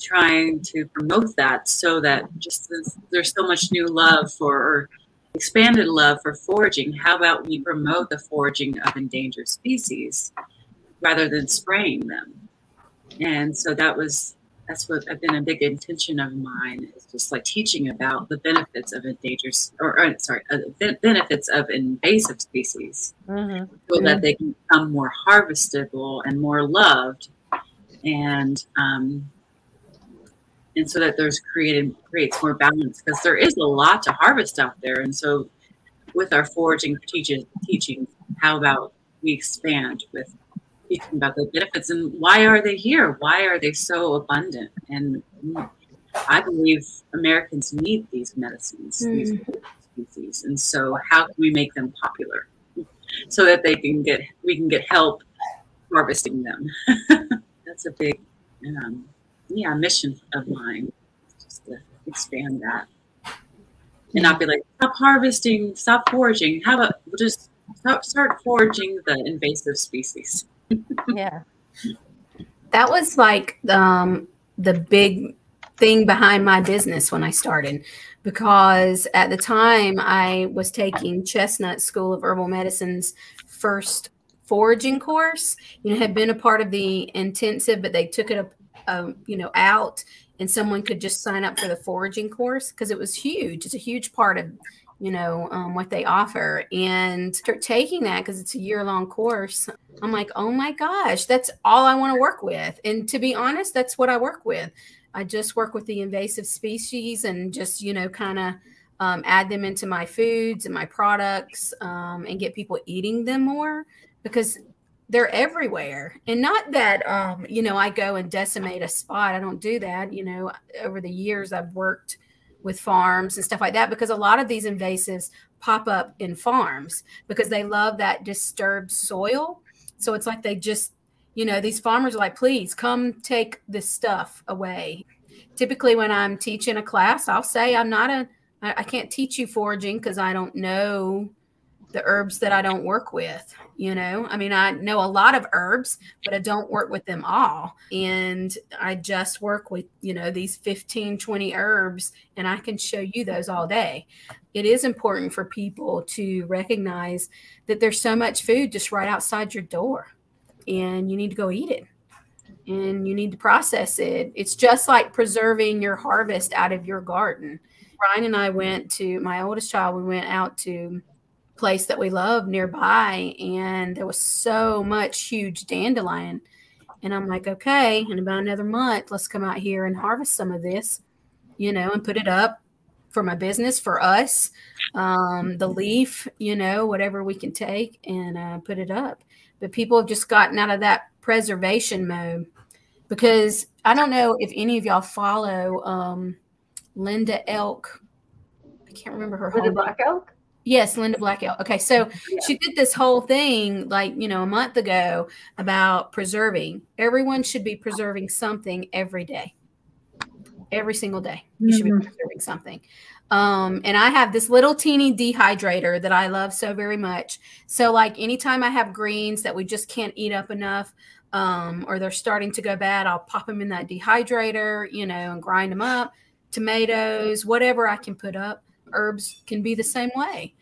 trying to promote that so that just as there's so much new love for or expanded love for foraging. How about we promote the foraging of endangered species rather than spraying them? And so that was that's what I've been a big intention of mine is just like teaching about the benefits of endangered or, or sorry, uh, the benefits of invasive species. Mm-hmm. so that they can become more harvestable and more loved, and um, and so that there's created creates more balance because there is a lot to harvest out there, and so with our foraging teaching teaching, how about we expand with teaching about the benefits and why are they here? Why are they so abundant? And I believe Americans need these medicines, these species, and so how can we make them popular? so that they can get we can get help harvesting them. [LAUGHS] That's a big um, yeah mission of mine, just to expand that and not be like stop harvesting, stop foraging. How about just stop, start foraging the invasive species? Yeah. that was like um, the big thing behind my business when I started because at the time I was taking Chestnut School of Herbal Medicine's first foraging course. You know, had been a part of the intensive, but they took it up, um, you know, out, and someone could just sign up for the foraging course because it was huge. It's a huge part of you know um, what they offer. And start taking that because it's a year long course i'm like oh my gosh that's all i want to work with. And to be honest that's what i work with. I just work with the invasive species and just you know kind of um, add them into my foods and my products um, and get people eating them more because they're everywhere. And not that um, you know i go and decimate a spot i don't do that you know over the years i've worked with farms and stuff like that because a lot of these invasives pop up in farms because they love that disturbed soil. So it's like they just, you know, these farmers are like, please come take this stuff away. Typically, when I'm teaching a class, I'll say, I'm not a, I can't teach you foraging because I don't know the herbs that I don't work with. You know, I mean, I know a lot of herbs, but I don't work with them all. And I just work with, you know, these 15, 20 herbs, and I can show you those all day. It is important for people to recognize that there's so much food just right outside your door, and you need to go eat it. And you need to process it. It's just like preserving your harvest out of your garden. Ryan and I went to my oldest child, we went out to place that we love nearby and there was so much huge dandelion. And i'm like okay in about another month let's come out here and harvest some of this you know and put it up for my business for us um, the leaf you know whatever we can take and uh, put it up. But people have just gotten out of that preservation mode because i don't know if any of y'all follow um, linda elk. I can't remember her whole Black Elk? Yes, Linda Black Elk. Okay, so Yeah. she did this whole thing like, you know, a month ago about preserving. Everyone should be preserving something every day. Every single day. You should be Mhm. preserving something. Um, and I have this little teeny dehydrator that I love so very much. So, like, anytime I have greens that we just can't eat up enough, um, or they're starting to go bad, I'll pop them in that dehydrator, you know, and grind them up. Tomatoes, whatever I can put up. Herbs can be the same way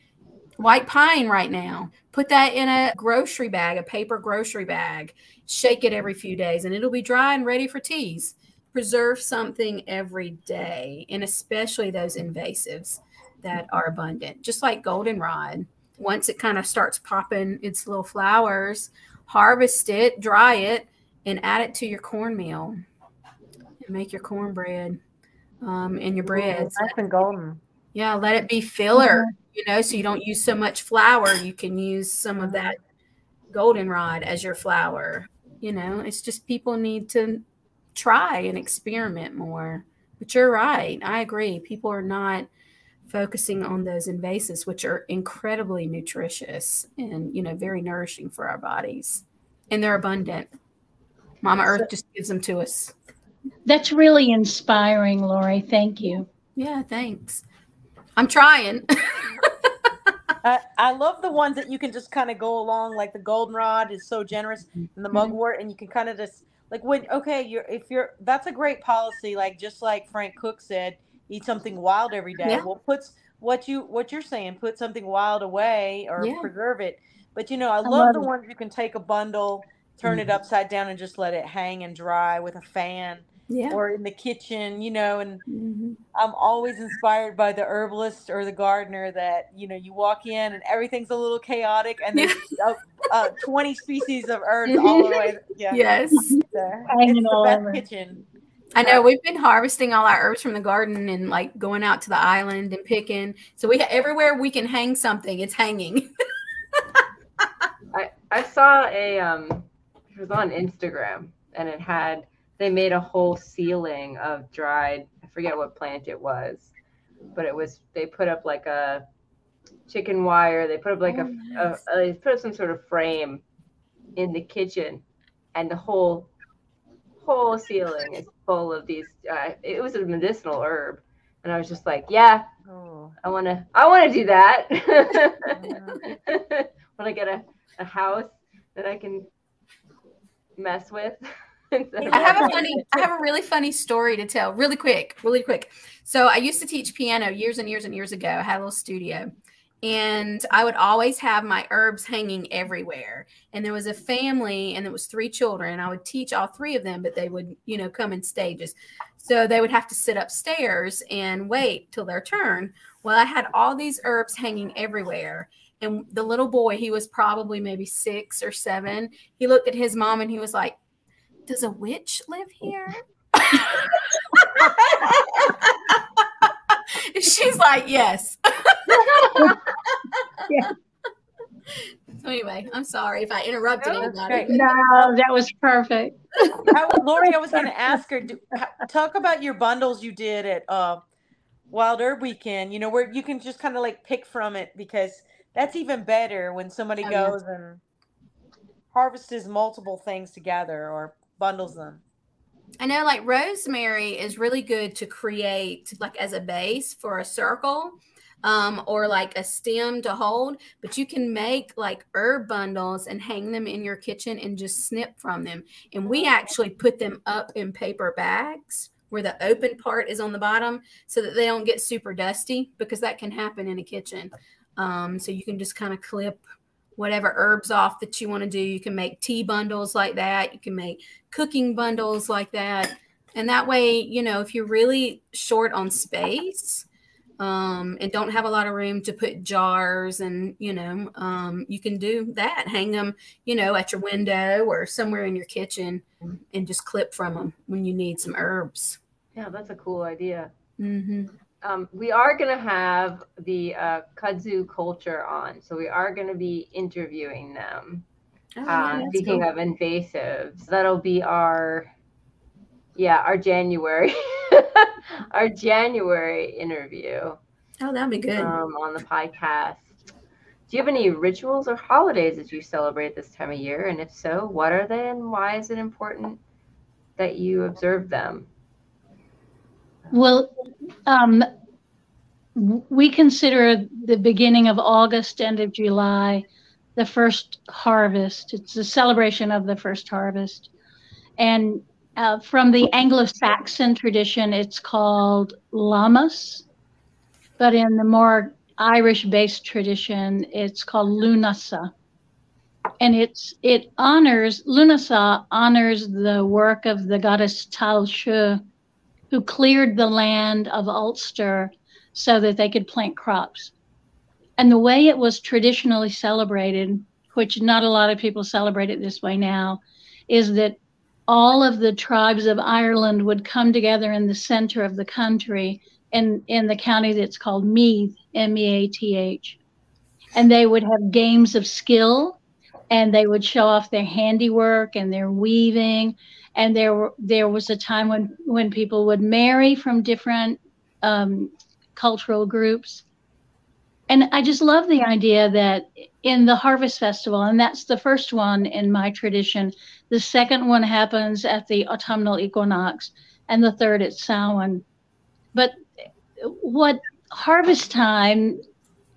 white pine right now. Put that in a grocery bag, a paper grocery bag. Shake it every few days and it'll be dry and ready for teas. preserve something every day, and especially those invasives that are abundant, just like goldenrod. Once it kind of starts popping its little flowers, harvest it, dry it, and add it to your cornmeal and make your cornbread um, and your breads. Nice and golden. Yeah, let it be filler, mm-hmm. you know, so you don't use so much flour. You can use some of that goldenrod as your flour. You know, it's just people need to try and experiment more. But you're right. I agree. People are not focusing on those invasives, which are incredibly nutritious and, you know, very nourishing for our bodies. And they're abundant. Mama Earth just gives them to us. That's really inspiring, Lori. Thank you. Yeah, thanks. I'm trying. [LAUGHS] I, I love the ones that you can just kind of go along, like the goldenrod is so generous, and the Mhm. mugwort, and you can kind of just like when okay, you're if you're that's a great policy, like just like Frank Cook said, eat something wild every day. Yeah. Well, puts what you what you're saying, put something wild away or Yeah. preserve it. But you know, I, I love, love the it. ones you can take a bundle, turn it upside down, and just let it hang and dry with a fan yeah. or in the kitchen, you know, and Mhm. I'm always inspired by the herbalist or the gardener that you know you walk in and everything's a little chaotic and there's [LAUGHS] uh, uh, 20 species of herbs all the way. Yeah, Yes. [LAUGHS] there. Hanging it's the best kitchen. I know we've been harvesting all our herbs from the garden and like going out to the island and picking. So we everywhere we can hang something, it's hanging. [LAUGHS] I, I saw a um it was on Instagram and it had they made a whole ceiling of dried I forget what plant it was, but it was they put up like a chicken wire, they put up like Oh, a, a, a they put up some sort of frame in the kitchen and the whole whole ceiling is full of these uh, it was a medicinal herb and I was just like, yeah, Oh, I want to I want to do that. Mm-hmm. when I get a, a house that I can mess with. [LAUGHS] instead [LAUGHS] of I have a funny, I have a really funny story to tell, really quick, really quick. So I used to teach piano years and years and years ago. I had a little studio, and I would always have my herbs hanging everywhere. And there was a family, and there was three children. I would teach all three of them, but they would, you know, come in stages. So they would have to sit upstairs and wait till their turn. Well, I had all these herbs hanging everywhere. And the little boy, he was probably maybe six or seven. He looked at his mom and he was like, Does a witch live here? [LAUGHS] [LAUGHS] She's like, Yes. Yeah. [LAUGHS] So, anyway, I'm sorry if I interrupted No, anybody. great. No, that was perfect. How, Lori, I was going to ask her. Do, talk about your bundles you did at uh, Wild Herb Weekend. You know where you can just kind of like pick from it because that's even better when somebody Oh, yeah. goes and harvests multiple things together or bundles them. I know like rosemary is really good to create like as a base for a circle um, or like a stem to hold, but you can make like herb bundles and hang them in your kitchen and just snip from them. And we actually put them up in paper bags where the open part is on the bottom so that they don't get super dusty because that can happen in a kitchen. Um, so you can just kind of clip whatever herbs off that you want to do. You can make tea bundles like that. You can make cooking bundles like that. And that way, you know, if you're really short on space um, and don't have a lot of room to put jars and, you know, um, you can do that. Hang them, you know, at your window or somewhere in your kitchen and just clip from them when you need some herbs. Yeah, that's a cool idea. hmm Um, we are going to have the uh, kudzu culture on, so we are going to be interviewing them. Oh, uh, speaking of invasives, that'll be our, yeah, our January, [LAUGHS] our January interview. oh, that'd be good. um, on the podcast. Do you have any rituals or holidays that you celebrate this time of year? And if so, what are they and why is it important that you observe them? Well, um, we consider the beginning of August, end of July, the first harvest. It's a celebration of the first harvest. And uh, from the Anglo Saxon tradition, it's called Lammas. But in the more Irish based tradition, it's called Lunasa. and it's it honors Lughnasadh honors the work of the goddess Tailtiu, who cleared the land of Ulster so that they could plant crops. And the way it was traditionally celebrated, which not a lot of people celebrate it this way now, is that all of the tribes of Ireland would come together in the center of the country in, in the county that's called Meath, M E A T H. And they would have games of skill and they would show off their handiwork and their weaving. And there, there was a time when, when people would marry from different um, cultural groups. And I just love the idea that in the Harvest Festival, and that's the first one in my tradition, the second one happens at the autumnal equinox, and the third at Samhain. But what harvest time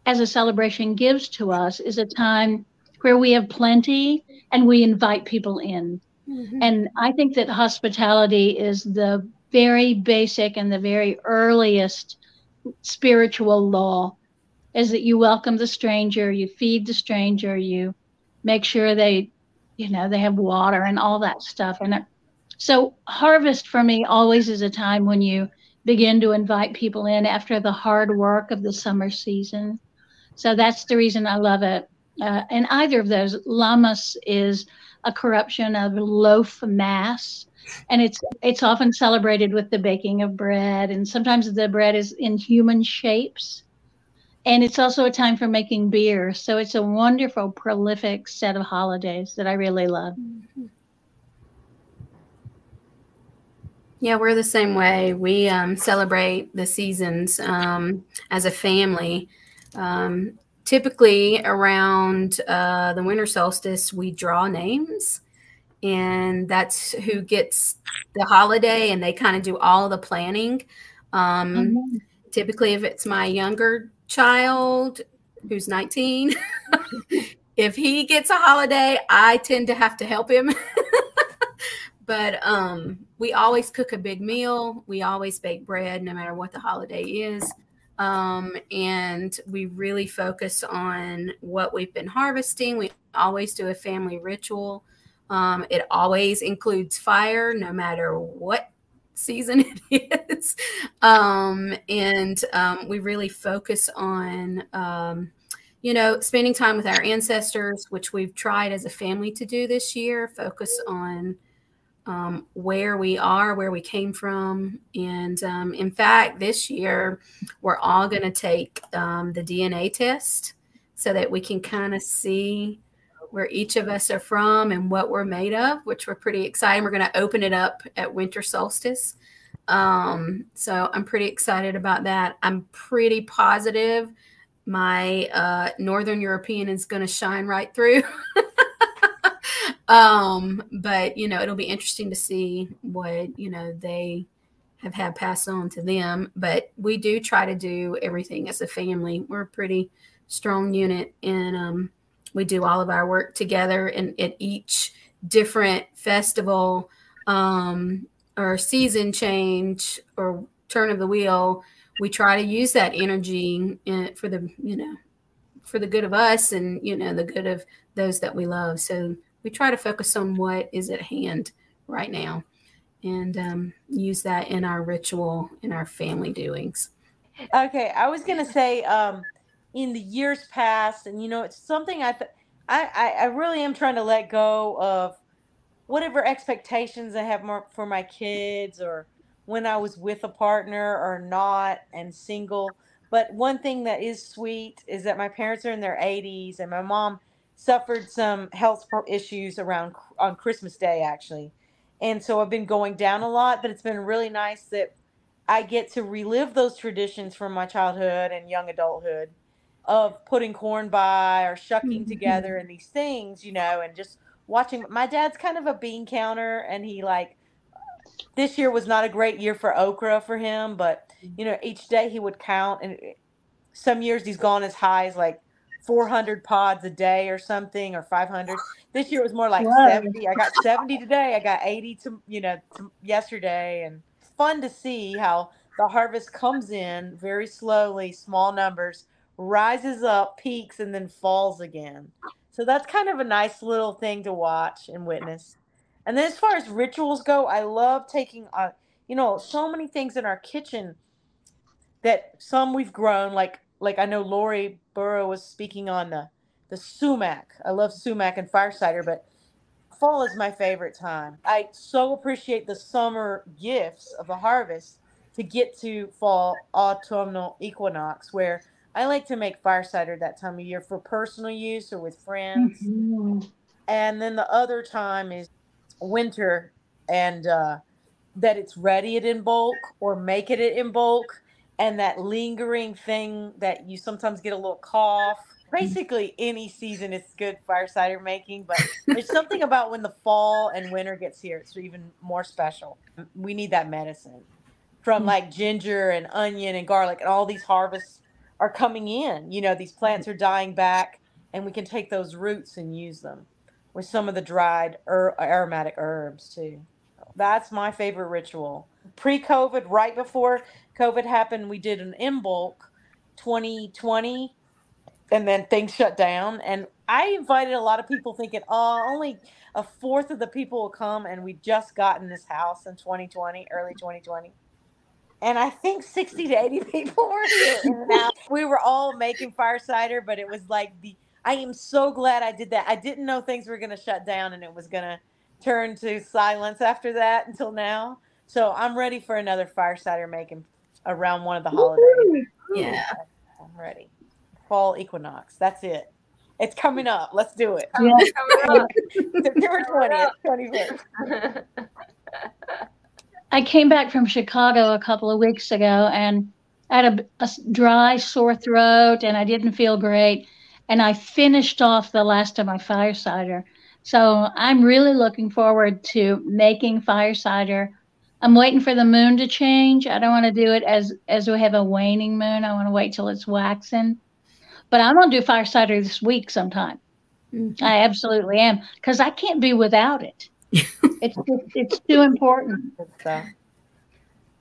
as a celebration gives to us is a time where we have plenty and we invite people in. Mm-hmm. And I think that hospitality is the very basic and the very earliest spiritual law is that you welcome the stranger, you feed the stranger, you make sure they, you know, they have water and all that stuff. And so harvest for me always is a time when you begin to invite people in after the hard work of the summer season. So that's the reason I love it. Uh, and either of those, Lammas is a corruption of loaf mass, and it's it's often celebrated with the baking of bread, and sometimes the bread is in human shapes. And it's also a time for making beer. So it's a wonderful, prolific set of holidays that I really love. Yeah, we're the same way. We um, celebrate the seasons um, as a family. Um, typically, around uh, the winter solstice, we draw names, and that's who gets the holiday, and they kind of do all the planning. Um, mm-hmm. Typically, if it's my younger child who's 19, [LAUGHS] if he gets a holiday, I tend to have to help him. [LAUGHS] but um, we always cook a big meal. We always bake bread, no matter what the holiday is. Um, and we really focus on what we've been harvesting. We always do a family ritual. Um, it always includes fire, no matter what season [LAUGHS] it is. Um, and um, we really focus on, um, you know, spending time with our ancestors, which we've tried as a family to do this year, focus on um, where we are, where we came from. And um, in fact, this year, we're all going to take um, the DNA test so that we can kind of see where each of us are from and what we're made of, which we're pretty excited. We're going to open it up at winter solstice. Um, so I'm pretty excited about that. I'm pretty positive my uh, Northern European is going to shine right through. [LAUGHS] um, but you know, it'll be interesting to see what you know they have had passed on to them. But we do try to do everything as a family. We're a pretty strong unit, and um, we do all of our work together. And at each different festival um, or season change or turn of the wheel, we try to use that energy for the you know for the good of us and you know the good of those that we love. So we try to focus on what is at hand right now and um, use that in our ritual in our family doings. Okay i was going to say um, in the years past and you know it's something I, th- I, I really am trying to let go of whatever expectations i have more for my kids or when i was with a partner or not and single. But one thing that is sweet is that my parents are in their 80s and my mom suffered some health issues around on Christmas Day actually. And so I've been going down a lot, but it's been really nice that I get to relive those traditions from my childhood and young adulthood of putting corn by or shucking mm-hmm. together and these things, you know, and just watching. My dad's kind of a bean counter, and he like this year was not a great year for okra for him, but you know, each day he would count, and some years he's gone as high as like 400 pods a day or something or 500 this year was more like Whoa. 70 i got 70 today. I got 80 to you know to yesterday. And fun to see how the harvest comes in very slowly small numbers rises up peaks and then falls again. So that's kind of a nice little thing to watch and witness. And then as far as rituals go, I love taking uh, you know, so many things in our kitchen that some we've grown like like I know Lorri Bura was speaking on the the sumac. I love sumac and fire cider, but fall is my favorite time. I so appreciate the summer gifts of the harvest to get to fall autumnal equinox where I like to make fire cider that time of year for personal use or with friends. Mhm. And then the other time is winter and uh, that it's ready it in bulk or make it in bulk and that lingering thing that you sometimes get a little cough. Mm-hmm. Basically, any season is good fire cider making, but there's something about when the fall and winter gets here, it's even more special. We need that medicine from mm. like ginger and onion and garlic, and all these harvests are coming in. You know, these plants mm-hmm. are dying back, and we can take those roots and use them with some of the dried er- aromatic herbs too. That's my favorite ritual. Pre COVID, right before COVID happened, we did an in bulk 2020 and then things shut down. And I invited a lot of people thinking, oh, only a fourth of the people will come. And we just got in this house in 2020, early 2020. And I think 60 to 80 [LAUGHS] people were here. [LAUGHS] And now we were all making fire cider, but it was like the, I am so glad I did that. I didn't know things were going to shut down and it was going to turn to silence after that until now. So I'm ready for another fire cider making around one of the holidays. Yeah. I'm ready. Fall equinox. That's it. It's coming up. Let's do it. Yeah. Coming. [LAUGHS] September 20th, 21st. [LAUGHS] I came back from Chicago a couple of weeks ago and I had a dry, sore throat and I didn't feel great. And I finished off the last of my fire cider. So I'm really looking forward to making fire cider. I'm waiting for the moon to change. I don't want to do it as as we have a waning moon. I want to wait till it's waxing. But I'm gonna do fire cider this week sometime. Mhm. I absolutely am because I can't be without it. [LAUGHS] it's just, it's too important. Good.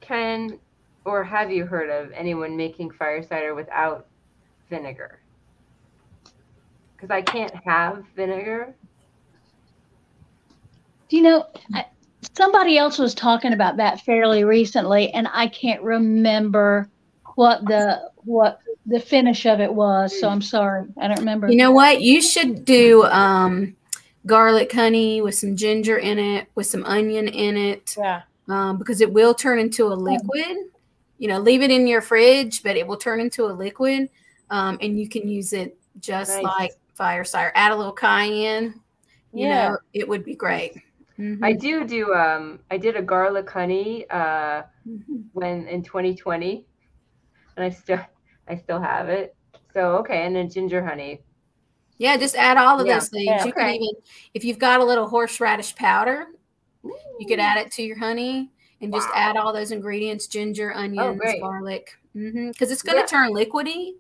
Can or have you heard of anyone making fire cider without vinegar? Because I can't have vinegar. Do you know, I, somebody else was talking about that fairly recently, and I can't remember what the what the finish of it was. So I'm sorry, I don't remember. You know what? You should do um, garlic honey with some ginger in it, with some onion in it, Yeah. um, because it will turn into a liquid. You know, leave it in your fridge, but it will turn into a liquid, um, and you can use it just Nice. like fire cider. Add a little cayenne. You Yeah. know, it would be great. Mhm. I do do. Um, I did a garlic honey uh, Mhm. when in 2020, and I still I still have it. So okay, and then ginger honey. Yeah, just add all of Yeah. those things. Yeah. You can even, if you've got a little horseradish powder, you could add it to your honey and just Wow. add all those ingredients: ginger, onions, great. garlic, because it's going to Yeah. turn liquidy.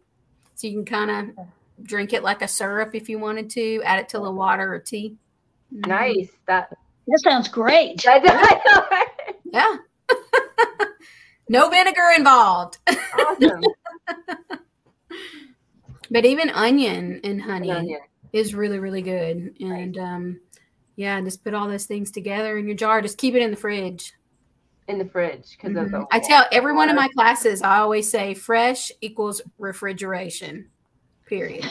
So you can kind of drink it like a syrup if you wanted to. Add it to the water or tea. Mhm. Nice. That. That sounds great. I, I Yeah. [LAUGHS] no vinegar involved. [LAUGHS] awesome. But even onion and honey Onion. is really, really good. And um, yeah, just put all those things together in your jar. Just keep it in the fridge. in the fridge because of the. Mhm. I tell every one of my classes, I always say fresh equals refrigeration. Period.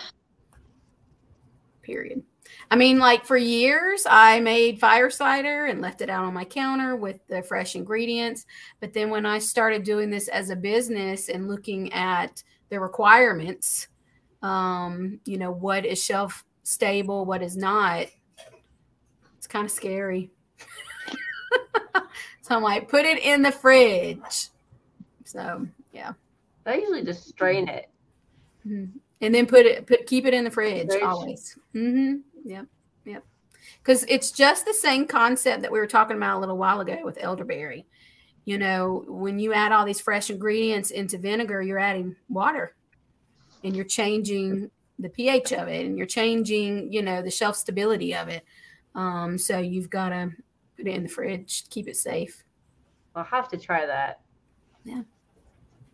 Period. I mean, like for years, I made fire cider and left it out on my counter with the fresh ingredients. But then when I started doing this as a business and looking at the requirements, um, you know, what is shelf stable, what is not, it's kind of scary. [LAUGHS] so I'm like, put it in the fridge. So yeah. I usually just strain it. Mhm. And then put it put keep it in the fridge Fridge. always. Mm-hmm. Yep. Yep. Because it's just the same concept that we were talking about a little while ago with elderberry. You know, when you add all these fresh ingredients into vinegar, you're adding water and you're changing the pH of it and you're changing, you know, the shelf stability of it. Um, so you've got to put it in the fridge, keep it safe. I'll have to try that. Yeah.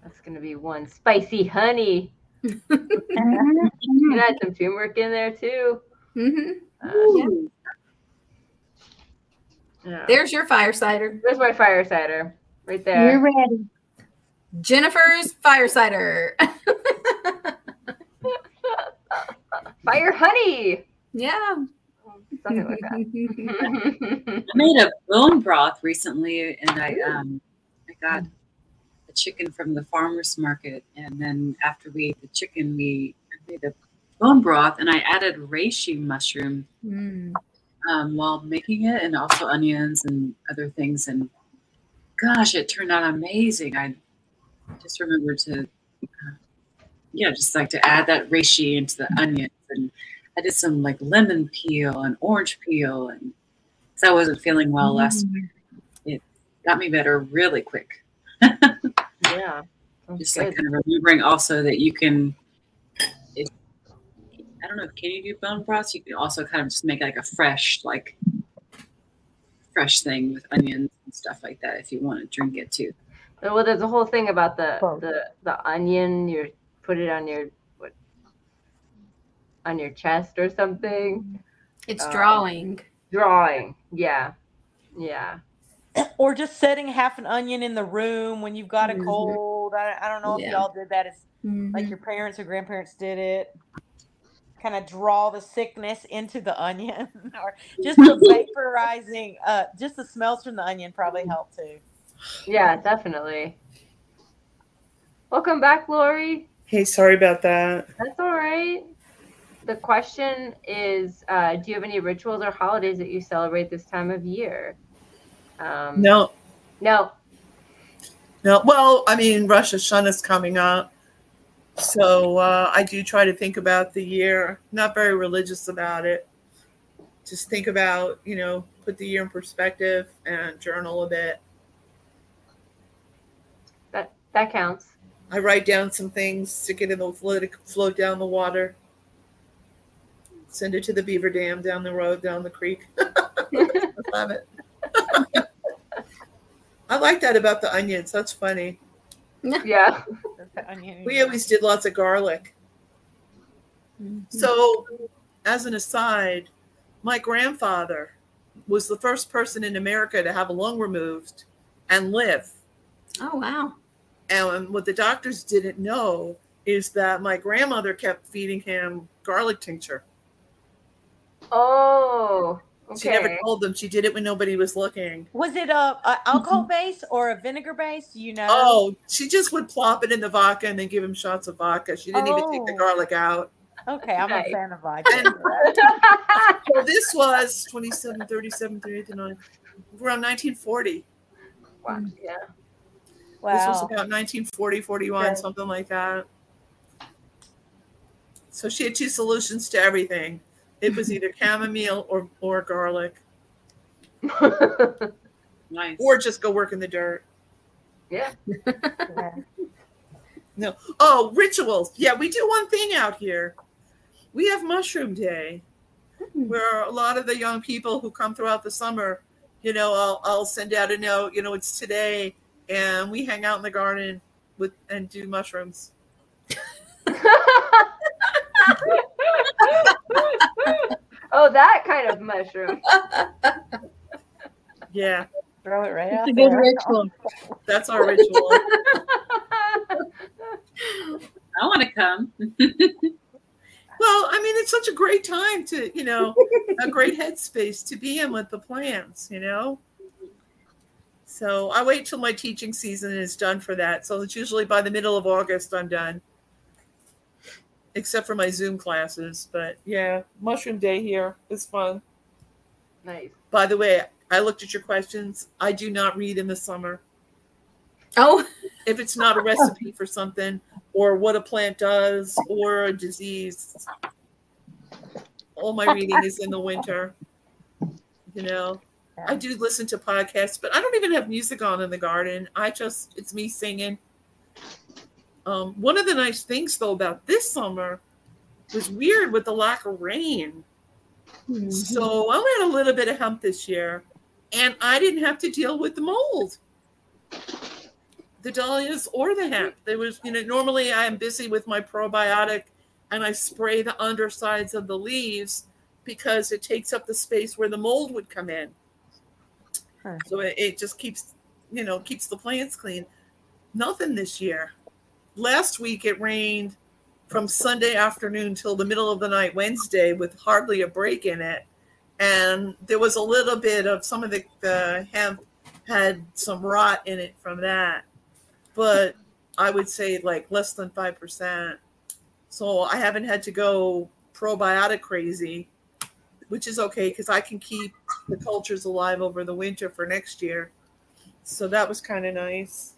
That's gonna be one spicy honey. You [LAUGHS] can add some turmeric in there too. Hmm Uh, yeah. There's your fire cider. There's my fire cider right We're there. ready. Jennifer's fire cider. [LAUGHS] Fire honey. yeah. Something like that. [LAUGHS] I made a bone broth recently, and I um I got a chicken from the farmers market, and then after we ate the chicken, we made a bone broth, and I added reishi mushroom Mm. um, while making it, and also onions and other things. And gosh, it turned out amazing. I just remembered to, uh, yeah, just like to add that reishi into the onions, and I did some like lemon peel and orange peel, and because I wasn't feeling well last week, it got me better really quick. [LAUGHS] yeah. Just good. like kind of remembering also that you can. If, I don't know. Can you do bone broth? You can also kind of just make like a fresh, like fresh thing with onions and stuff like that if you want to drink it too. Well, there's a whole thing about the Both. the the onion. You put it on your what on your chest or something. It's Um, drawing. Drawing. Yeah. Yeah. Or just setting half an onion in the room when you've got a Mhm. cold. I, I don't know if Yeah. y'all did that. It's like Mhm. your parents or grandparents did it. Kind of draw the sickness into the onion, [LAUGHS] or just the [LAUGHS] vaporizing. Uh, just the smells from the onion probably help too. Yeah. Definitely. Welcome back, Lori. Hey, sorry about that. That's all right. The question is, uh, do you have any rituals or holidays that you celebrate this time of year? Um, No, No. no. Well, I mean, Rosh hashanah is coming up. So uh, I do try to think about the year. Not very religious about it. Just think about, you know, put the year in perspective and journal a bit. That that counts. I write down some things, stick it in the float, float down the water, send it to the beaver dam down the road, down the creek. [LAUGHS] I love it. [LAUGHS] I like that about the onions. That's funny. [LAUGHS] Yeah. We always did lots of garlic. Mhm. So, as an aside, my grandfather was the first person in America to have a lung removed and live. Oh wow. And what the doctors didn't know is that my grandmother kept feeding him garlic tincture. Oh. She never told them. She did it when nobody was looking. Was it a, a mm-hmm. alcohol base or a vinegar base? You know? Oh, she just would plop it in the vodka and then give him shots of vodka. She didn't even take the Oh. garlic out. okay. I'm Nice. a fan of vodka. And- [LAUGHS] So this was 27, 37, 38, 39, around 1940. Wow. Hmm. Yeah. Wow. This was about 1940, 41, Right. something like that. So she had two solutions to everything. It was either chamomile or, or garlic, [LAUGHS] Nice. or just go work in the dirt. yeah. [LAUGHS] Yeah. Oh, rituals. Yeah, we do one thing out here. We have Mushroom Day, hmm. where a lot of the young people who come throughout the summer, you know, I'll, I'll send out a note, you know, it's today, and we hang out in the garden with and do mushrooms. [LAUGHS] oh, that kind of mushroom. Yeah, Throw it right It's out a good there. ritual. that's our ritual. [LAUGHS] I want to come. Well, I mean, it's such a great time to, you know, a great headspace to be in with the plants, you know. So I wait till my teaching season is done for that. So it's usually by the middle of August I'm done, except for my Zoom classes. But yeah, Mushroom Day here is fun. nice. By the way, I looked at your questions. I do not read in the summer. Oh. [LAUGHS] If it's not a recipe for something or what a plant does or a disease, all my reading is in the winter. You know, I do listen to podcasts, but I don't even have music on in the garden. I just, it's me singing. Um, one of the nice things, though, about this summer was weird with the lack of rain. So I had a little bit of hemp this year, and I didn't have to deal with the mold the dahlias or the hemp. There was, you know, normally I am busy with my probiotic and I spray the undersides of the leaves because it takes up the space where the mold would come in. Huh. So it, it just keeps, you know, keeps the plants clean. Nothing this year. Last week it rained from Sunday afternoon till the middle of the night Wednesday with hardly a break in it. And there was a little bit of some of the, the hemp had some rot in it from that. But I would say like less than 5%. So I haven't had to go probiotic crazy, which is okay because I can keep the cultures alive over the winter for next year. So that was kind of nice.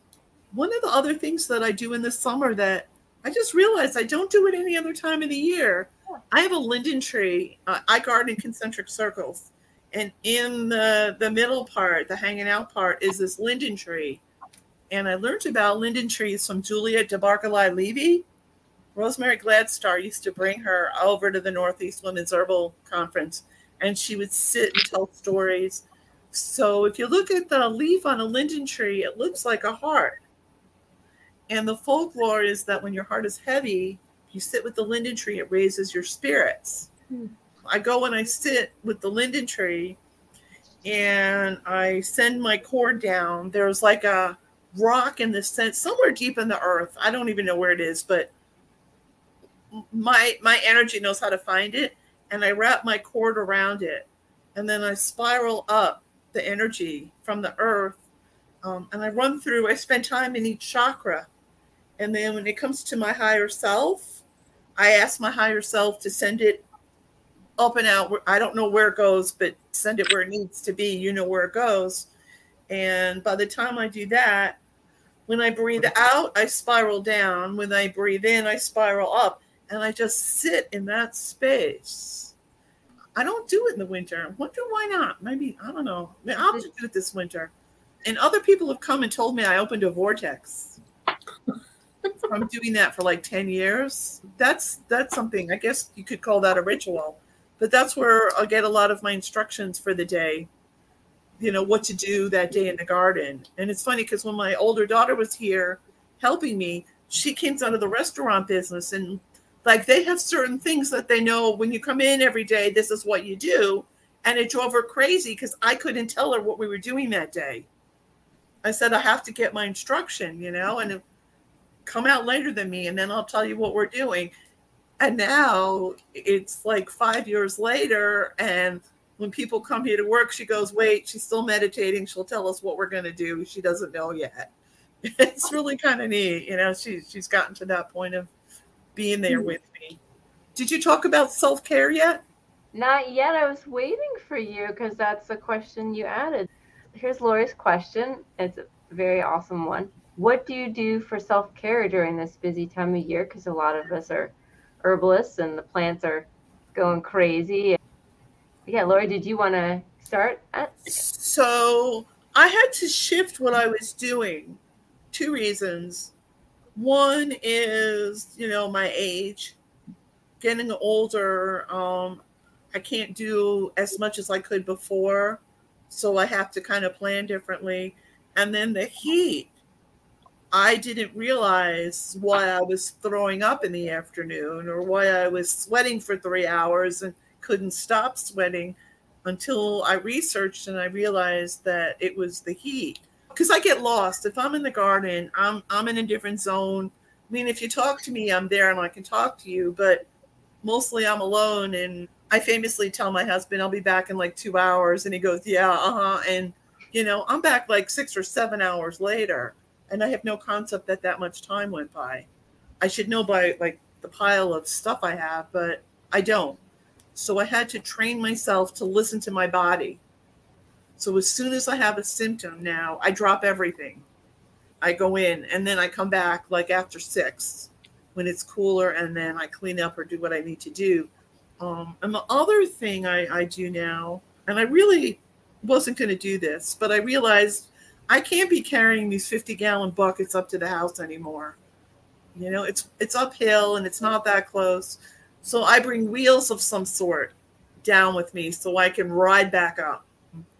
One of the other things that I do in the summer that I just realized I don't do it any other time of the year. I have a linden tree. Uh, I garden in concentric circles. And in the, the middle part, the hanging out part, is this linden tree. And I learned about linden trees from Julia de Baïracli Levy. Rosemary Gladstar used to bring her over to the Northeast Women's Herbal Conference, and she would sit and tell stories. So if you look at the leaf on a linden tree, it looks like a heart. And the folklore is that when your heart is heavy, you sit with the linden tree, it raises your spirits. Hmm. I go and I sit with the linden tree and I send my cord down. There's like a rock in the sense somewhere deep in the earth. I don't even know where it is, but my my energy knows how to find it and I wrap my cord around it and then I spiral up the energy from the earth um, and I run through I spend time in each chakra and then when it comes to my higher self I ask my higher self to send it up and out I don't know where it goes but send it where it needs to be you know where it goes and by the time I do that when I breathe out, I spiral down. When I breathe in, I spiral up. And I just sit in that space. I don't do it in the winter. I wonder why not. Maybe, I don't know. Maybe I'll have do it this winter. And other people have come and told me I opened a vortex from doing that for like 10 years. That's that's something. I guess you could call that a ritual. But that's where I'll get a lot of my instructions for the day you know what to do that day in the garden and it's funny because when my older daughter was here helping me she came out of the restaurant business and like they have certain things that they know when you come in every day this is what you do and it drove her crazy because i couldn't tell her what we were doing that day i said i have to get my instruction you know and come out later than me and then i'll tell you what we're doing and now it's like five years later and when people come here to work, she goes, Wait, she's still meditating. She'll tell us what we're going to do. She doesn't know yet. [LAUGHS] It's really kind of neat. You know, she, she's gotten to that point of being there hmm. with me. Did you talk about self care yet? Not yet. I was waiting for you because that's the question you added. Here's Lori's question. It's a very awesome one. What do you do for self care during this busy time of year? Because a lot of us are herbalists and the plants are going crazy. Yeah, Lori, did you want to start? At? So I had to shift what I was doing. Two reasons. One is, you know, my age, getting older. Um, I can't do as much as I could before. So I have to kind of plan differently. And then the heat. I didn't realize why I was throwing up in the afternoon or why I was sweating for three hours and couldn't stop sweating until I researched and I realized that it was the heat. Because I get lost. If I'm in the garden, I'm I'm in a different zone. I mean, if you talk to me, I'm there and I can talk to you, but mostly I'm alone. And I famously tell my husband I'll be back in like two hours, and he goes, "Yeah, uh huh." And you know, I'm back like six or seven hours later, and I have no concept that that much time went by. I should know by like the pile of stuff I have, but I don't. So I had to train myself to listen to my body. So as soon as I have a symptom now, I drop everything. I go in and then I come back like after six when it's cooler and then I clean up or do what I need to do. Um, and the other thing I, I do now, and I really wasn't going to do this, but I realized I can't be carrying these 50 gallon buckets up to the house anymore. You know, it's it's uphill and it's not that close. So I bring wheels of some sort down with me so I can ride back up.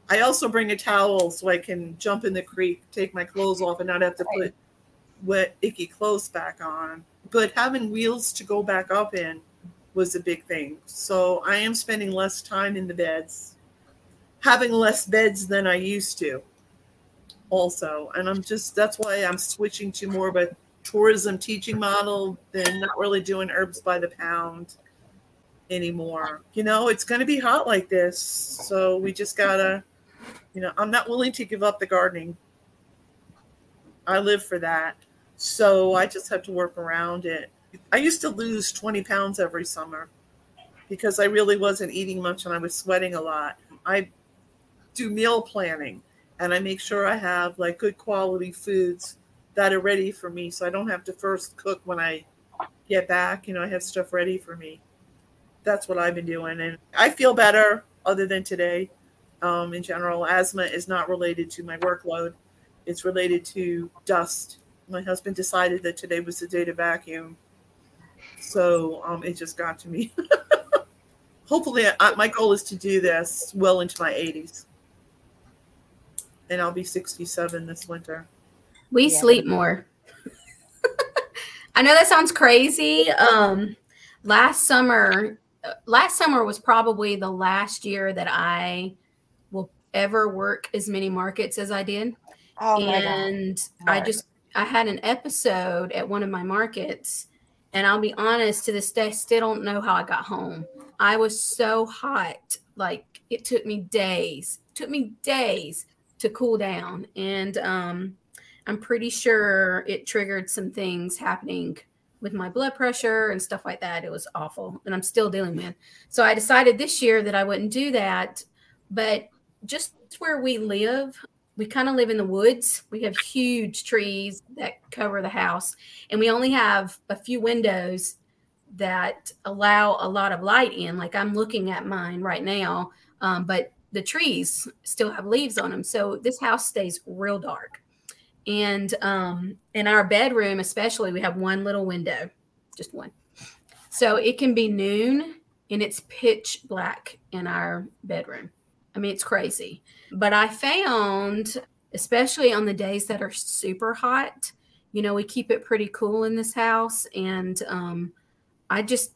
I also bring a towel so I can jump in the creek, take my clothes off, and not have to put wet, icky clothes back on. But having wheels to go back up in was a big thing. So I am spending less time in the beds, having less beds than I used to. Also, and I'm just that's why I'm switching to more of a tourism teaching model than not really doing herbs by the pound anymore. You know, it's going to be hot like this, so we just gotta. You know, I'm not willing to give up the gardening. I live for that, so I just have to work around it. I used to lose 20 pounds every summer because I really wasn't eating much and I was sweating a lot. I do meal planning and I make sure I have like good quality foods that are ready for me so I don't have to first cook when I get back. You know, I have stuff ready for me. That's what I've been doing. And I feel better other than today. Um, in general, asthma is not related to my workload, it's related to dust. My husband decided that today was the day to vacuum so um, it just got to me. [LAUGHS] Hopefully, I, my goal is to do this well into my 80s. And I'll be 67 this winter. We yeah. sleep more. I know that sounds crazy. Um, last summer, last summer was probably the last year that I will ever work as many markets as I did. Oh and I just I had an episode at one of my markets and I'll be honest, to this day, I still don't know how I got home. I was so hot. Like it took me days, it took me days to cool down. And um, I'm pretty sure it triggered some things happening with my blood pressure and stuff like that. It was awful. And I'm still dealing with. So I decided this year that I wouldn't do that. But just where we live, we kind of live in the woods. We have huge trees that cover the house, and we only have a few windows that allow a lot of light in. Like I'm looking at mine right now, um, but the trees still have leaves on them. So this house stays real dark. And um, in our bedroom, especially, we have one little window, just one. So it can be noon and it's pitch black in our bedroom. I mean, it's crazy. But I found, especially on the days that are super hot, you know, we keep it pretty cool in this house. And um, I just,